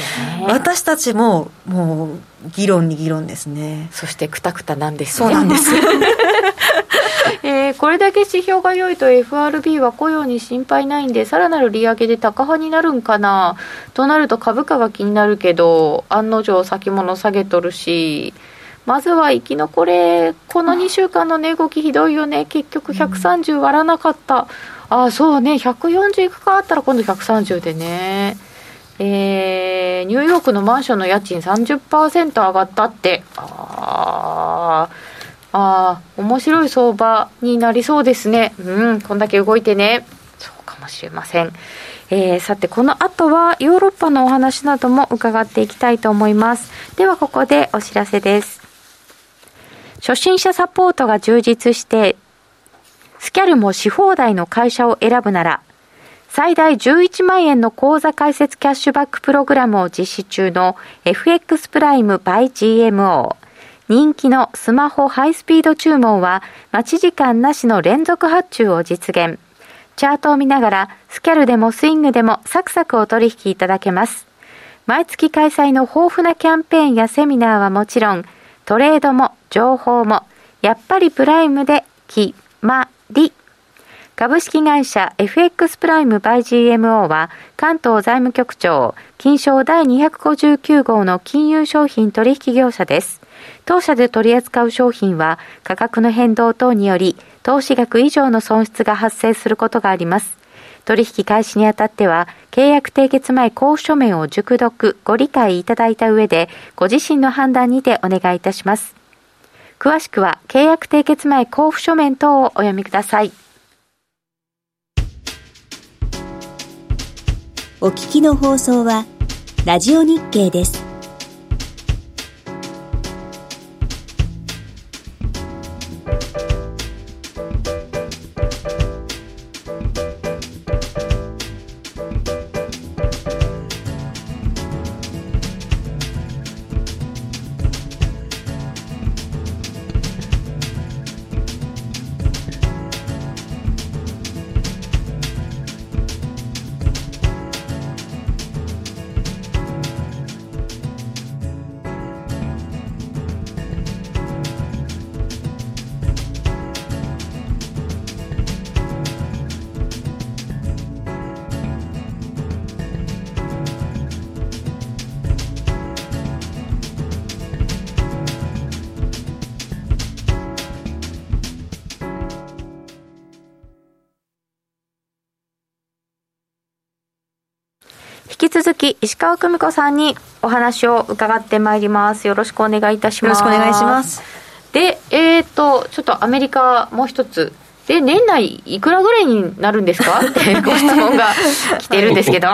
私たちももう議論に議論ですね。そしてくたくたなんですそうなんです。(laughs) えーこれだけ指標が良いと FRB は雇用に心配ないんでさらなる利上げで高派になるんかな？となると株価が気になるけど案の定先物下げとるしまずは生き残れこの2週間の値動きひどいよね。結局130割らなかった、ああそうね。140いくかあったら今度130でね。えーニューヨークのマンションの家賃30%上がったって。ああああ面白い相場になりそうですね。うんこんだけ動いてね。そうかもしれません、えーさてこの後はヨーロッパのお話なども伺っていきたいと思います。ではここでお知らせです。初心者サポートが充実してスキャルもし放題の会社を選ぶなら最大11万円の口座開設キャッシュバックプログラムを実施中の FX プライム by GMO 人気のスマホハイスピード注文は待ち時間なしの連続発注を実現。チャートを見ながらスキャルでもスイングでもサクサクお取引いただけます。毎月開催の豊富なキャンペーンやセミナーはもちろんトレードも情報もやっぱりプライムで決まり株式会社 FX プライムバイ GMO は関東財務局長金賞第259号の金融商品取引業者です。当社で取り扱う商品は価格の変動等により投資額以上の損失が発生することがあります。取引開始にあたっては契約締結前交付書面を熟読ご理解いただいた上でご自身の判断にてお願いいたします。詳しくは契約締結前交付書面等をお読みください。お聞きの放送はラジオ日経です。続き石川久美子さんにお話を伺ってまいります。よろしくお願いいたします。よろしくお願いします。でえっ、ー、とちょっとアメリカもう一つ。で年内いくらぐらいになるんですか？ってご質問が来てるんですけど。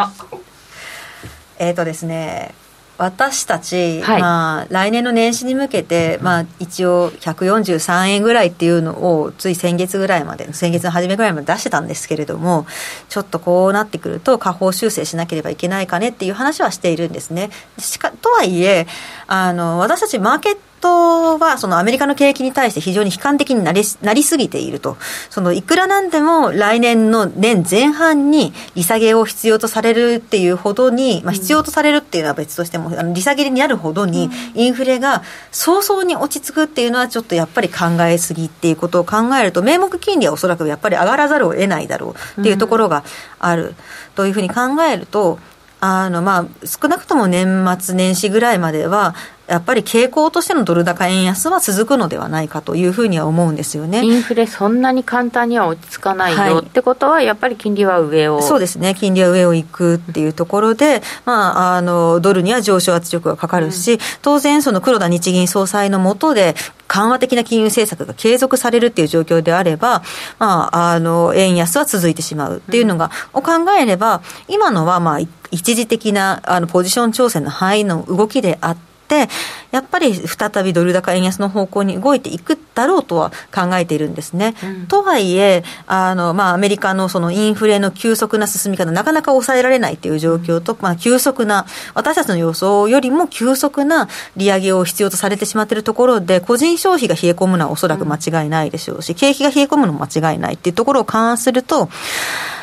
(laughs) えっとですね私たち、はい、まあ、来年の年始に向けて、まあ、一応143円ぐらいっていうのをつい先月ぐらいまで先月の初めぐらいまで出してたんですけれどもちょっとこうなってくると下方修正しなければいけないかねっていう話はしているんですね。しかとはいえあの私たちマーケットトはそのアメリカの景気に対して非常に悲観的になりなりすぎていると、そのいくらなんでも来年の年前半に利下げを必要とされるっていうほどに、まあ、必要とされるっていうのは別としても、あの利下げになるほどに、インフレが早々に落ち着くっていうのは、ちょっとやっぱり考えすぎっていうことを考えると、名目金利はおそらくやっぱり上がらざるを得ないだろうっていうところがある。というふうに考えると、あのまあ、少なくとも年末年始ぐらいまでは、やっぱり傾向としてのドル高円安は続くのではないかというふうには思うんですよね。インフレ、そんなに簡単には落ち着かないよ、はい、ってことは、やっぱり金利は上を。そうですね、金利は上を行くっていうところで、まあ、あのドルには上昇圧力がかかるし、うん、当然、その黒田日銀総裁の下で、緩和的な金融政策が継続されるっていう状況であれば、まあ、あの円安は続いてしまうっていうのが、を考えれば、今のはまあ一時的なあのポジション調整の範囲の動きであって、やっぱり再びドル高円安の方向に動いていくだろうとは考えているんですね。うん、とはいえ、あの、まあ、アメリカのそのインフレの急速な進み方、なかなか抑えられないという状況と、まあ、急速な、私たちの予想よりも急速な利上げを必要とされてしまっているところで、個人消費が冷え込むのはおそらく間違いないでしょうし、景気が冷え込むのも間違いないっていうところを勘案すると、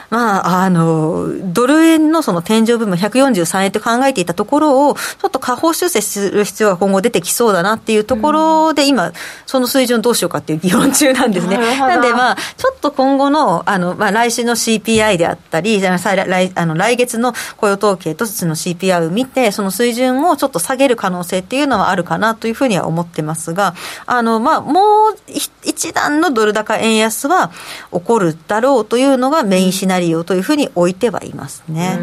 まあ、あの、ドル円のその天井部分143円と考えていたところを、ちょっと下方修正する必要が今後出てきそうだなっていうところで、今、その水準どうしようかっていう議論中なんですね。なんでまあ、ちょっと今後の、あの、まあ、来週の CPI であったり、来あの来月の雇用統計とその CPI を見て、その水準をちょっと下げる可能性っていうのはあるかなというふうには思ってますが、あの、まあ、もう一段のドル高円安は起こるだろうというのがメインシナリオというふうに置いてはいますね。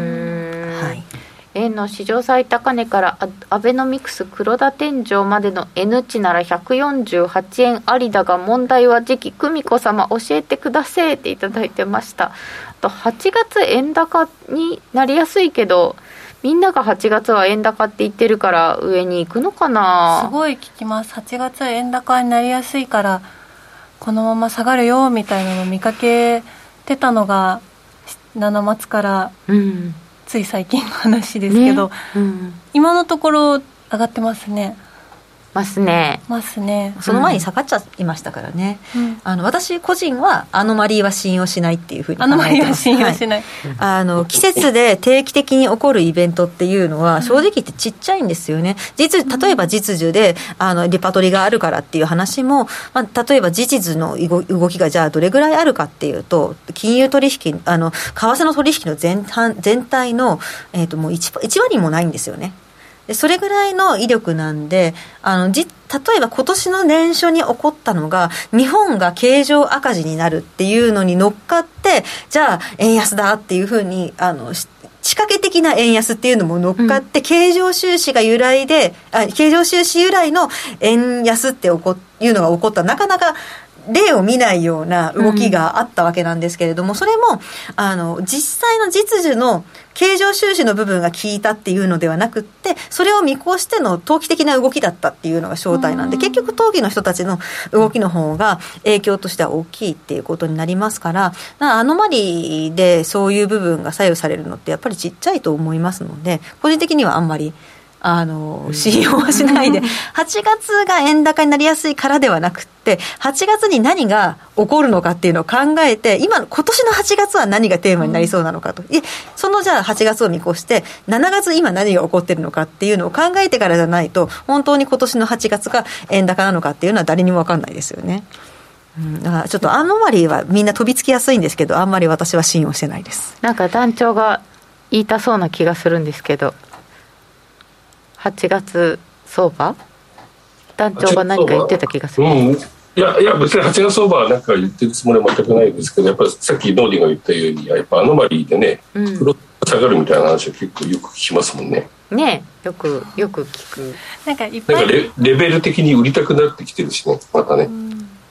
はい、円の史上最高値からアベノミクス黒田天井までの N 値なら148円ありだが問題は時期久美子様教えてくださいっていただいてました。あと8月円高になりやすいけどみんなが8月は円高って言ってるから上に行くのかな？すごい聞きます。8月円高になりやすいからこのまま下がるよみたいなの見かけてたのが七松から、つい最近の話ですけど、ね。うん、今のところ上がってますねますね。ますね。その前に下がっちゃいましたからね。うん、あの私個人はアノマリーは信用しないっていうふうに考えてます。アノマリーは信用しない。はい、あの季節で定期的に起こるイベントっていうのは正直言ってちっちゃいんですよね。実例えば実需であのリパトリがあるからっていう話も、まあ例えば実需の動きがじゃあどれぐらいあるかっていうと金融取引あの為替の取引の全全体のえっ、ー、ともう 1, 1割もないんですよね。でそれぐらいの威力なんであのじ例えば今年の年初に起こったのが日本が経常赤字になるっていうのに乗っかってじゃあ円安だっていうふうにあの仕掛け的な円安っていうのも乗っかって、経常収支が由来であ経常収支由来の円安って起こいうのが起こった。なかなか例を見ないような動きがあったわけなんですけれども、それもあの実際の実需の経常収支の部分が効いたっていうのではなくってそれを見越しての投機的な動きだったっていうのが正体なんで結局投機の人たちの動きの方が影響としては大きいっていうことになりますからアノマリーでそういう部分が左右されるのってやっぱりちっちゃいと思いますので個人的にはあんまり。あの、信用はしないで、8月が円高になりやすいからではなくて、8月に何が起こるのかっていうのを考えて、今、今年の8月は何がテーマになりそうなのかと。そのじゃあ8月を見越して、7月今何が起こってるのかっていうのを考えてからじゃないと、本当に今年の8月が円高なのかっていうのは誰にも分かんないですよね。うん、だからちょっとアノマリーはみんな飛びつきやすいんですけど、あんまり私は信用してないです。なんか団長が言いたそうな気がするんですけど。8月相場？団長が何か言ってた気がする、うん、いやいや別に8月相場は何か言ってるつもりは全くないですけどやっぱりさっきノーディが言ったようにやっぱアノマリーでね、うん、黒下がるみたいな話は結構よく聞きますもんね。ねよくよく聞く。なんかいっぱいなんかレレベル的に売りたくなってきてるしね、またね。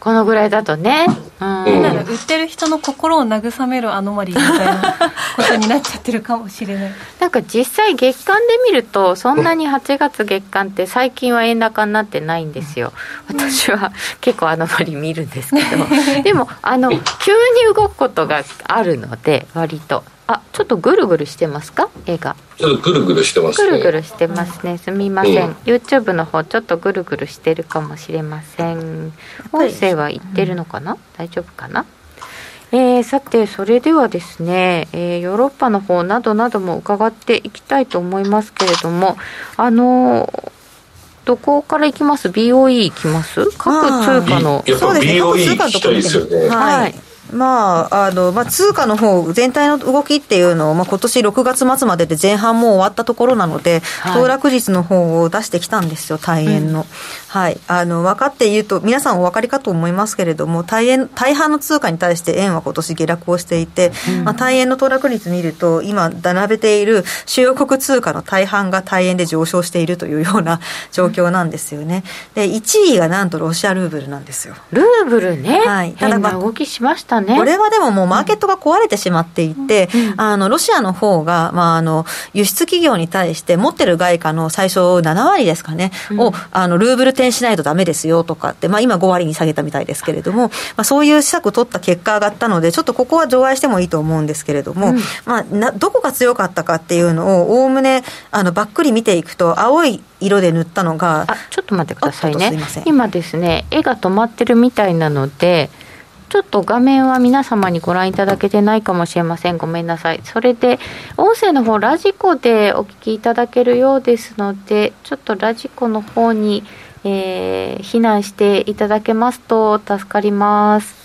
このぐらいだとね。うん、うん。なんか売ってる人の心を慰めるアノマリーみたいなことになっちゃってるかもしれない。なんか実際月間で見るとそんなに8月月間って最近は円高になってないんですよ。私は結構あの割見るんですけど。(laughs) でもあの急に動くことがあるので割とあちょっとぐるぐるしてますか？絵がちょっとぐるぐるしてますね。ぐるぐるしてますね。すみません、うん。YouTube の方ちょっとぐるぐるしてるかもしれません。音声はいってるのかな、大丈夫かな？えーさてそれではですね、えーヨーロッパの方などなども伺っていきたいと思いますけれどもあのーどこからいきます？BOE いきます？各通貨の。そうですね BOE 聞きたいですよね。はい、はいまああのまあ、通貨の方全体の動きっていうのを、まあ、今年6月末までで前半もう終わったところなので、はい。騰落率の方を出してきたんですよ、大円の。はい、あの分かって言うと、皆さんお分かりかと思いますけれども、大円大半の通貨に対して円は今年下落をしていて、まあ、大円の騰落率見ると、今、並べている主要国通貨の大半が大円で上昇しているというような状況なんですよね。で1位がなんとロシアルーブルなんですよ。ルーブルね、はい。ただ変まあな動きしましたねこれはでももうマーケットが壊れてしまっていて、あのロシアの方がまああの輸出企業に対して持ってる外貨の最初7割ですかね、をあのルーブル転しないとダメですよとかって、まあ、今5割に下げたみたいですけれども、まあ、そういう施策を取った結果上がったのでちょっとここは除外してもいいと思うんですけれども、まあ、などこが強かったかっていうのをおおむねあのばっくり見ていくと青い色で塗ったのがあちょっと待ってくださいあねすいません。今ですね絵が止まってるみたいなのでちょっと画面は皆様にご覧いただけてないかもしれませんごめんなさいそれで音声の方ラジコでお聞きいただけるようですのでちょっとラジコの方に、えー避難していただけますと助かります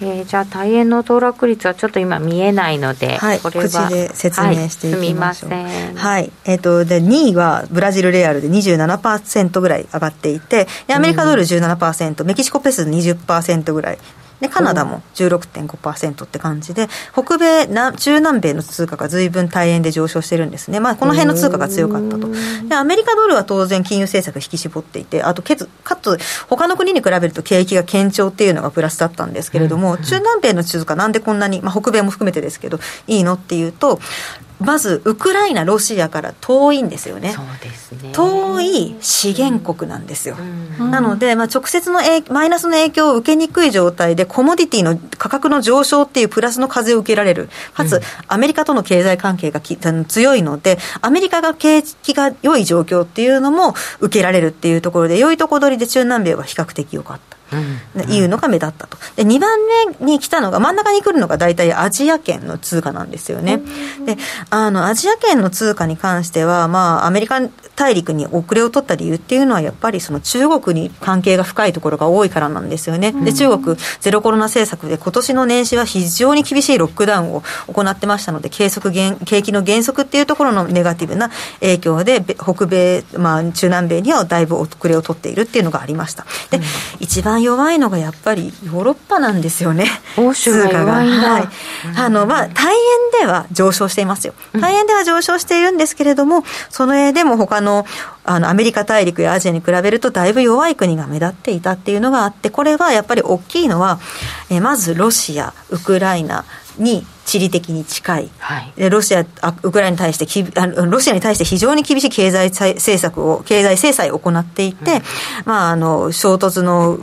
えーじゃあ大円の騰落率はちょっと今見えないので、はい、これは口で説明していきましょう。はい、すみませんはい、えっ、とで2位はブラジルレアルで27%ぐらい上がっていて、でアメリカドル17%、メキシコペソ20%ぐらい。でカナダも16.5%って感じで北米な中南米の通貨が随分大円で上昇してるんですね、まあ、この辺の通貨が強かったと。でアメリカドルは当然金融政策引き絞っていてあとけずかつ他の国に比べると景気が堅調っていうのがプラスだったんですけれども、中南米の通貨なんでこんなに、まあ、北米も含めてですけどいいのっていうとまずウクライナロシアから遠いんですよね。そうですね。遠い資源国なんですよ、うん。なので、まあ、直接の影マイナスの影響を受けにくい状態でコモディティの価格の上昇っていうプラスの風を受けられるかつ、アメリカとの経済関係がき強いのでアメリカが景気が良い状況っていうのも受けられるっていうところで良いとこ取りで中南米は比較的良かった。うん。いうのが目立ったと。で2番目に来たのが真ん中に来るのが大体アジア圏の通貨なんですよね、であのアジア圏の通貨に関しては、まあ、アメリカ大陸に遅れを取った理由っていうのはやっぱりその中国に関係が深いところが多いからなんですよね、で中国ゼロコロナ政策で今年の年始は非常に厳しいロックダウンを行ってましたので計測減景気の減速っていうところのネガティブな影響でべ北米、まあ、中南米にはだいぶ遅れを取っているっていうのがありました。で、一番弱いのがやっぱりヨーロッパなんですよね。欧州が弱いんだ。はい。あのまあ、大円では上昇していますよ、大円では上昇しているんですけれども、その絵でも他のあのアメリカ大陸やアジアに比べると、だいぶ弱い国が目立っていたっていうのがあって、これはやっぱり大きいのは、えまずロシア、ウクライナに地理的に近い。はい。でロシアあウクライナに対してきあのロシアに対して非常に厳しい経済政策を経済制裁を行っていて、まあ、あの衝突の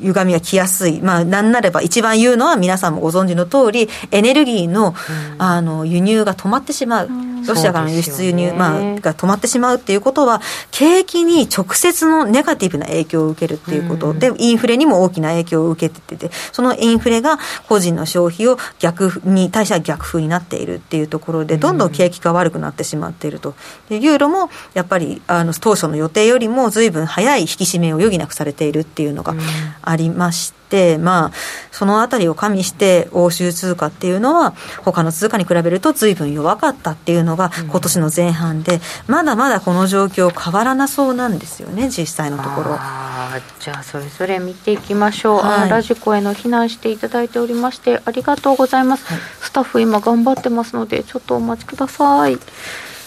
歪みが来やすい、まあ、なんなれば一番言うのは皆さんもご存知の通りエネルギーの,、あの輸入が止まってしまう。ロシアからの輸出輸入、ね。まあ、が止まってしまうっていうことは景気に直接のネガティブな影響を受けるっていうこと。で、インフレにも大きな影響を受けててそのインフレが個人の消費を逆に対しては逆風になっているっていうところでどんどん景気が悪くなってしまっているとでユーロもやっぱりあの当初の予定よりも随分早い引き締めを余儀なくされているっていうのがありまして。て、まあ、そのあたりを加味して欧州通貨っていうのは他の通貨に比べると随分弱かったっていうのが今年の前半で、まだまだこの状況変わらなそうなんですよね実際のところ。じゃあそれぞれ見ていきましょう、はい、ラジコへの避難していただいておりましてありがとうございます、はい、スタッフ今頑張ってますのでちょっとお待ちください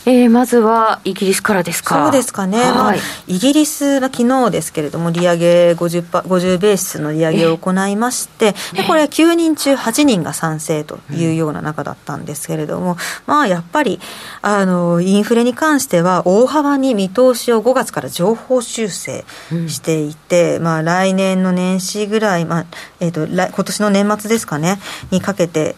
えー、まずはイギリスからですか？そうですかね、はい、まあ、イギリスは昨日ですけれども、利上げ 50, 50ベースの利上げを行いまして、でこれは9人中8人が賛成というような中だったんですけれども、まあ、やっぱりあのインフレに関しては、大幅に見通しを5月から情報修正していて、うん、まあ、来年の年始ぐらい、まあえーと、今年の年末ですかね、にかけて、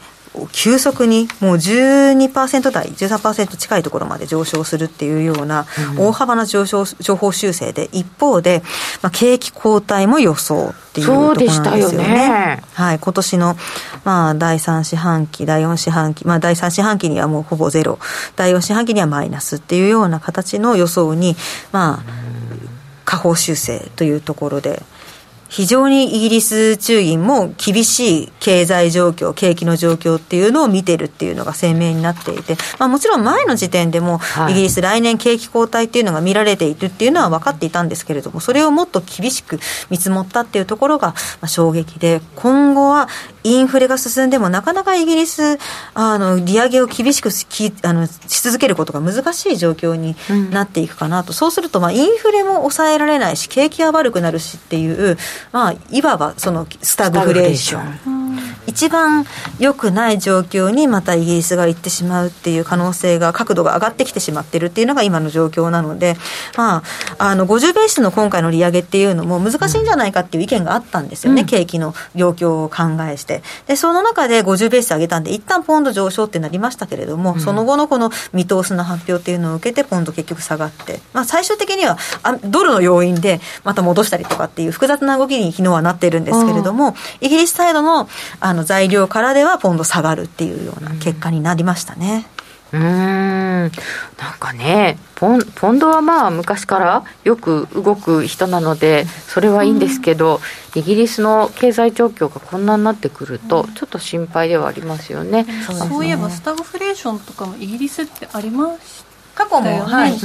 急速にもう12%台、13%近いところまで上昇するっていうような大幅な上昇情報修正で、一方で、まあ、景気後退も予想っていうところなんですよね。よねはい、今年の、まあ、第3四半期、第4四半期、まあ、第3四半期にはもうほぼゼロ、第4四半期にはマイナスっていうような形の予想に、まあ、下方修正というところで、非常にイギリス中銀も厳しい経済状況、景気の状況っていうのを見てるっていうのが鮮明になっていて、まあ、もちろん前の時点でも、イギリス、来年景気後退っていうのが見られているっていうのは分かっていたんですけれども、それをもっと厳しく見積もったっていうところが衝撃で、今後はインフレが進んでも、なかなかイギリス、あの利上げを厳しくきあのし続けることが難しい状況になっていくかなと、うん、そうすると、まあ、インフレも抑えられないし、景気は悪くなるしっていう、まあ、いわばそのスタグフレーション。一番良くない状況にまたイギリスが行ってしまうっていう可能性が角度が上がってきてしまってるっていうのが今の状況なので、まあ、あの50ベースの今回の利上げっていうのも難しいんじゃないかっていう意見があったんですよね、うん、景気の状況を考えして。でその中で50ベース上げたんで一旦ポンド上昇ってなりましたけれども、うん、その後のこの見通しの発表っていうのを受けてポンド結局下がって、まあ、最終的にはあドルの要因でまた戻したりとかっていう複雑な動きに昨日はなっているんですけれども、イギリスサイドのあの材料からではポンド下がるっていうような結果になりましたね。うん。なんかねポンポンドはまあ昔からよく動く人なのでそれはいいんですけど、イギリスの経済状況がこんなになってくるとちょっと心配ではありますよね、うん、そういえばスタグフレーションとかもイギリスってありました過去も、はい、うん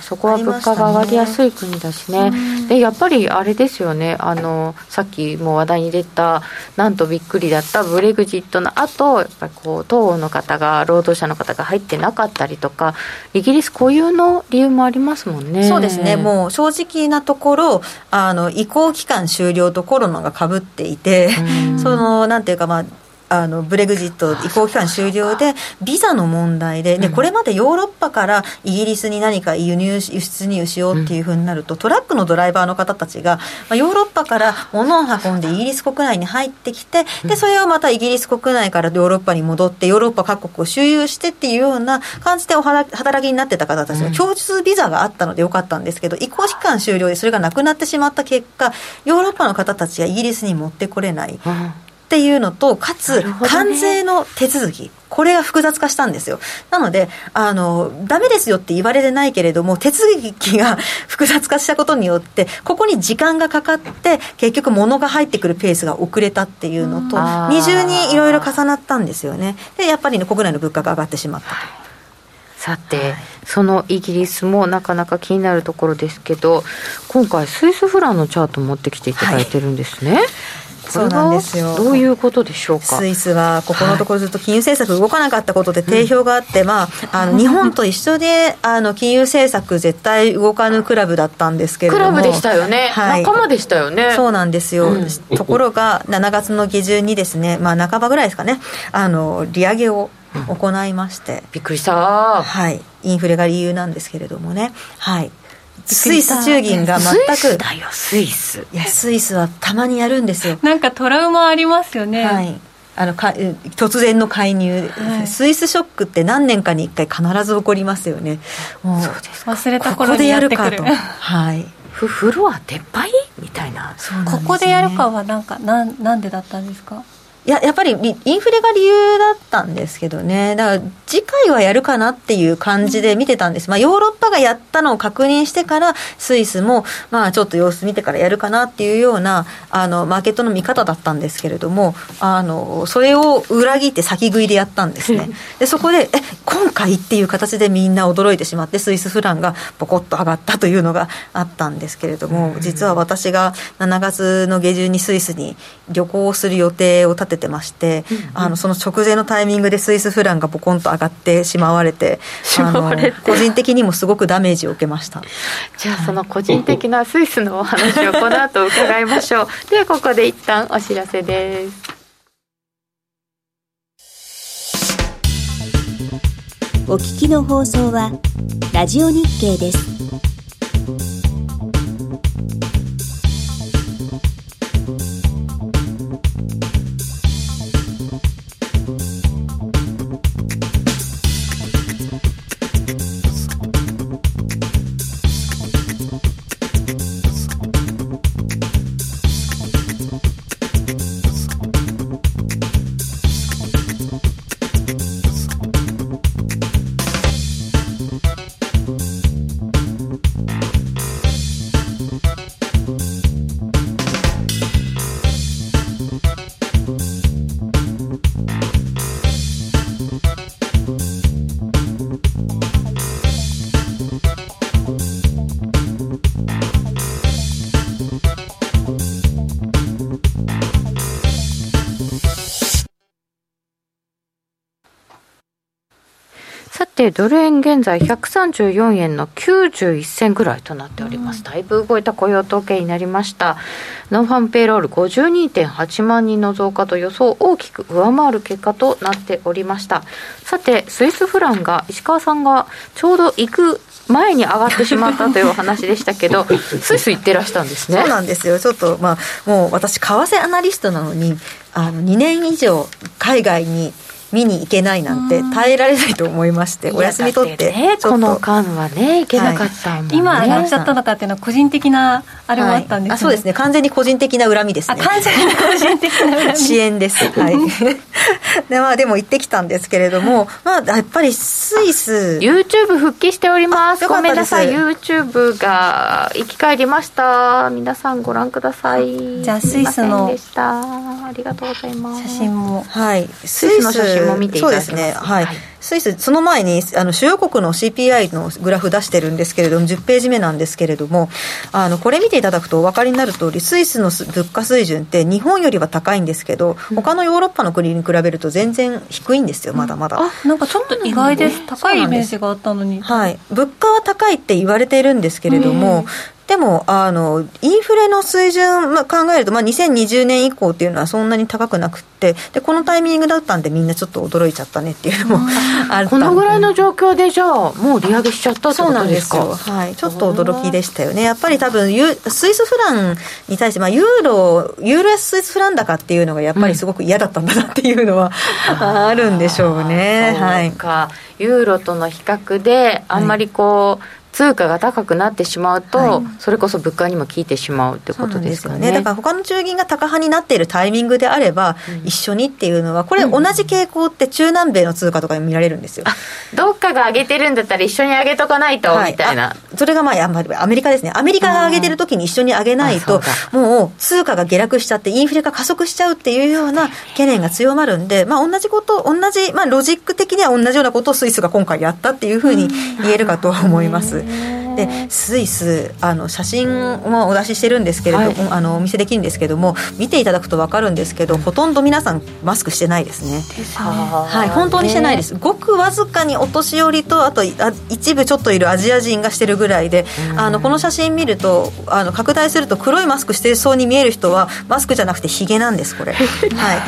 そこは物価が上がりやすい国だしね、ね。でやっぱりあれですよね。あのさっきも話題に出たなんとびっくりだったブレグジットの後やっぱりこう東欧の方が労働者の方が入ってなかったりとかイギリス固有の理由もありますもんね。そうですね。もう正直なところあの移行期間終了とコロナがかぶっていてそのなんていうかまああのブレグジット移行期間終了で、ビザの問題で、でこれまでヨーロッパからイギリスに何か輸入、輸出入しようっていうふうになると、トラックのドライバーの方たちが、まあ、ヨーロッパから物を運んでイギリス国内に入ってきて、でそれをまたイギリス国内からヨーロッパに戻って、ヨーロッパ各国を周遊してっていうような感じでお働きになってた方たちが、共通ビザがあったのでよかったんですけど、移行期間終了でそれがなくなってしまった結果、ヨーロッパの方たちがイギリスに持ってこれない。っていうのと、かつ、関税の手続き。これが複雑化したんですよ。なので、あの、ダメですよって言われてないけれども、手続きが (laughs) 複雑化したことによって、ここに時間がかかって、結局物が入ってくるペースが遅れたっていうのと、二重にいろいろ重なったんですよね。で、やっぱり、ね、国内の物価が上がってしまったと。さて、はい、そのイギリスもなかなか気になるところですけど今回スイスフランのチャート持ってきていただいてるんですね、はいそうなんですよ。どういうことでしょうか？スイスはここのところずっと金融政策動かなかったことで定評があって、はい、まあ、あの日本と一緒であの金融政策絶対動かぬクラブだったんですけれども。クラブでしたよね、はい、仲間でしたよね。そうなんですよ、うん、ところが7月の下旬にですね、まあ、半ばぐらいですかねあの利上げを行いまして、うん、びっくりした。はい。インフレが理由なんですけれどもね。はいスイス中銀が全くスイスだよスイス。いやスイスはたまにやるんですよ。なんかトラウマありますよね。はい。あのか突然の介入、はい、スイスショックって何年かに1回必ず起こりますよね。もうそうです忘れた頃にやってくる。(laughs) はい。フフロア撤廃？みたいな。ここでやるかはなんかなんなんでだったんですか？ややっぱりインフレが理由だったんですけどね、だから次回はやるかなっていう感じで見てたんです、まあ、ヨーロッパがやったのを確認してから、スイスも、まあ、ちょっと様子見てからやるかなっていうようなあのマーケットの見方だったんですけれども、あのそれを裏切って先食いでやったんですね、でそこで、え今回っていう形でみんな驚いてしまって、スイスフランがポコッと上がったというのがあったんですけれども、実は私が7月の下旬にスイスに旅行をする予定を立てててまして、うんうん、あのその直前のタイミングでスイスフランがボコンと上がってしまわれてあの個人的にもすごくダメージを受けました。じゃあその個人的なスイスのお話をこの後伺いましょう。ではここで一旦お知らせです。お聞きの放送はラジオ日経ですて、ドル円現在134円の91銭ぐらいとなっております。だいぶ動いた雇用統計になりました。ノンファームペイロール52.8万人の増加と予想を大きく上回る結果となっておりました。さて、スイスフランが、石川さんがちょうど行く前に上がってしまったというお話でしたけど、(laughs) スイス行ってらしたんですね。そうなんですよ。ちょっと、まあ、もう私、為替アナリストなのに、あの、2年以上海外に見に行けないなんて耐えられないと思いましてお休み取ってねこの間はね行けなかったもんね、今上がっちゃったのかっていうのは個人的なあれもあったんです、ね。はい、そうですね。完全に個人的な恨みですね。完全に個人的な恨み。(laughs) 支援です。はい。(laughs) で,、まあ、でも行ってきたんですけれども、まあ、やっぱりスイス。YouTube 復帰しております。ごめんなさい。YouTube が生き返りました。皆さんご覧ください。じゃあスイスのありがとうございます。写真も。はい。スイスの写真も見ていただきます。そうですねはい、はい。スイス、その前にあの主要国の CPI のグラフ出してるんですけれども、10ページ目なんですけれども、あのこれ見ていただくとお分かりになる通り、スイスの物価水準って日本よりは高いんですけど、他のヨーロッパの国に比べると全然低いんですよ、まだまだ。あなんかちょっと意外です、高いイメージがあったのに。はい、物価は高いって言われているんですけれども、でもあのインフレの水準、まあ、考えると、まあ、2020年以降っていうのはそんなに高くなくてでこのタイミングだったんでみんなちょっと驚いちゃったねっていうのも (laughs) あるこのぐらいの状況でじゃあもう利上げしちゃったってことですか？はい、ちょっと驚きでしたよね。やっぱり多分スイスフランに対して、まあ、ユーロユーロスイスフラン高っていうのがやっぱりすごく嫌だったんだなっていうのは、うん、あるんでしょうね。はい。ユーロとの比較であんまりこう、はい通貨が高くなってしまうと、はい、それこそ物価にも効いてしまうってことですかね、ね、だから他の中銀が高派になっているタイミングであれば、うん、一緒にっていうのはこれ同じ傾向って中南米の通貨とかに見られるんですよ、どっかが上げてるんだったら一緒に上げとかないと、はい、みたいな。それがまあアメリカですね。アメリカが上げてる時に一緒に上げないともう通貨が下落しちゃってインフレが加速しちゃうっていうような懸念が強まるんで、まあ、同じこと同じ、まあ、ロジック的には同じようなことをスイスが今回やったっていうふうに言えるかと思います。でスイスあの写真をお出ししてるんですけれども、はい、あのお見せできるんですけども見ていただくと分かるんですけどほとんど皆さんマスクしてないですね。はい本当にしてないです。ごくわずかにお年寄りとあと一部ちょっといるアジア人がしてるぐらいであのこの写真見るとあの拡大すると黒いマスクしてそうに見える人はマスクじゃなくてひげなんですこれ。(laughs) はい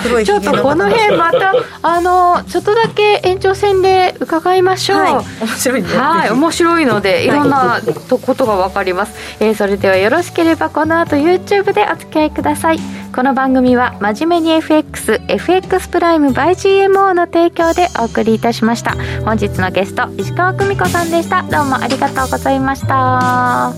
黒いちょっとこの辺またあのちょっとだけ延長戦で伺いましょう、はい、面白いはい面白いのでい。ろんなとことが分かります、えー、それではよろしければこの後 YouTube でお付き合いください。この番組は「真面目に FXFX プライム by GMO」の提供でお送りいたしました。本日のゲスト石川久美子さんでした。どうもありがとうございました。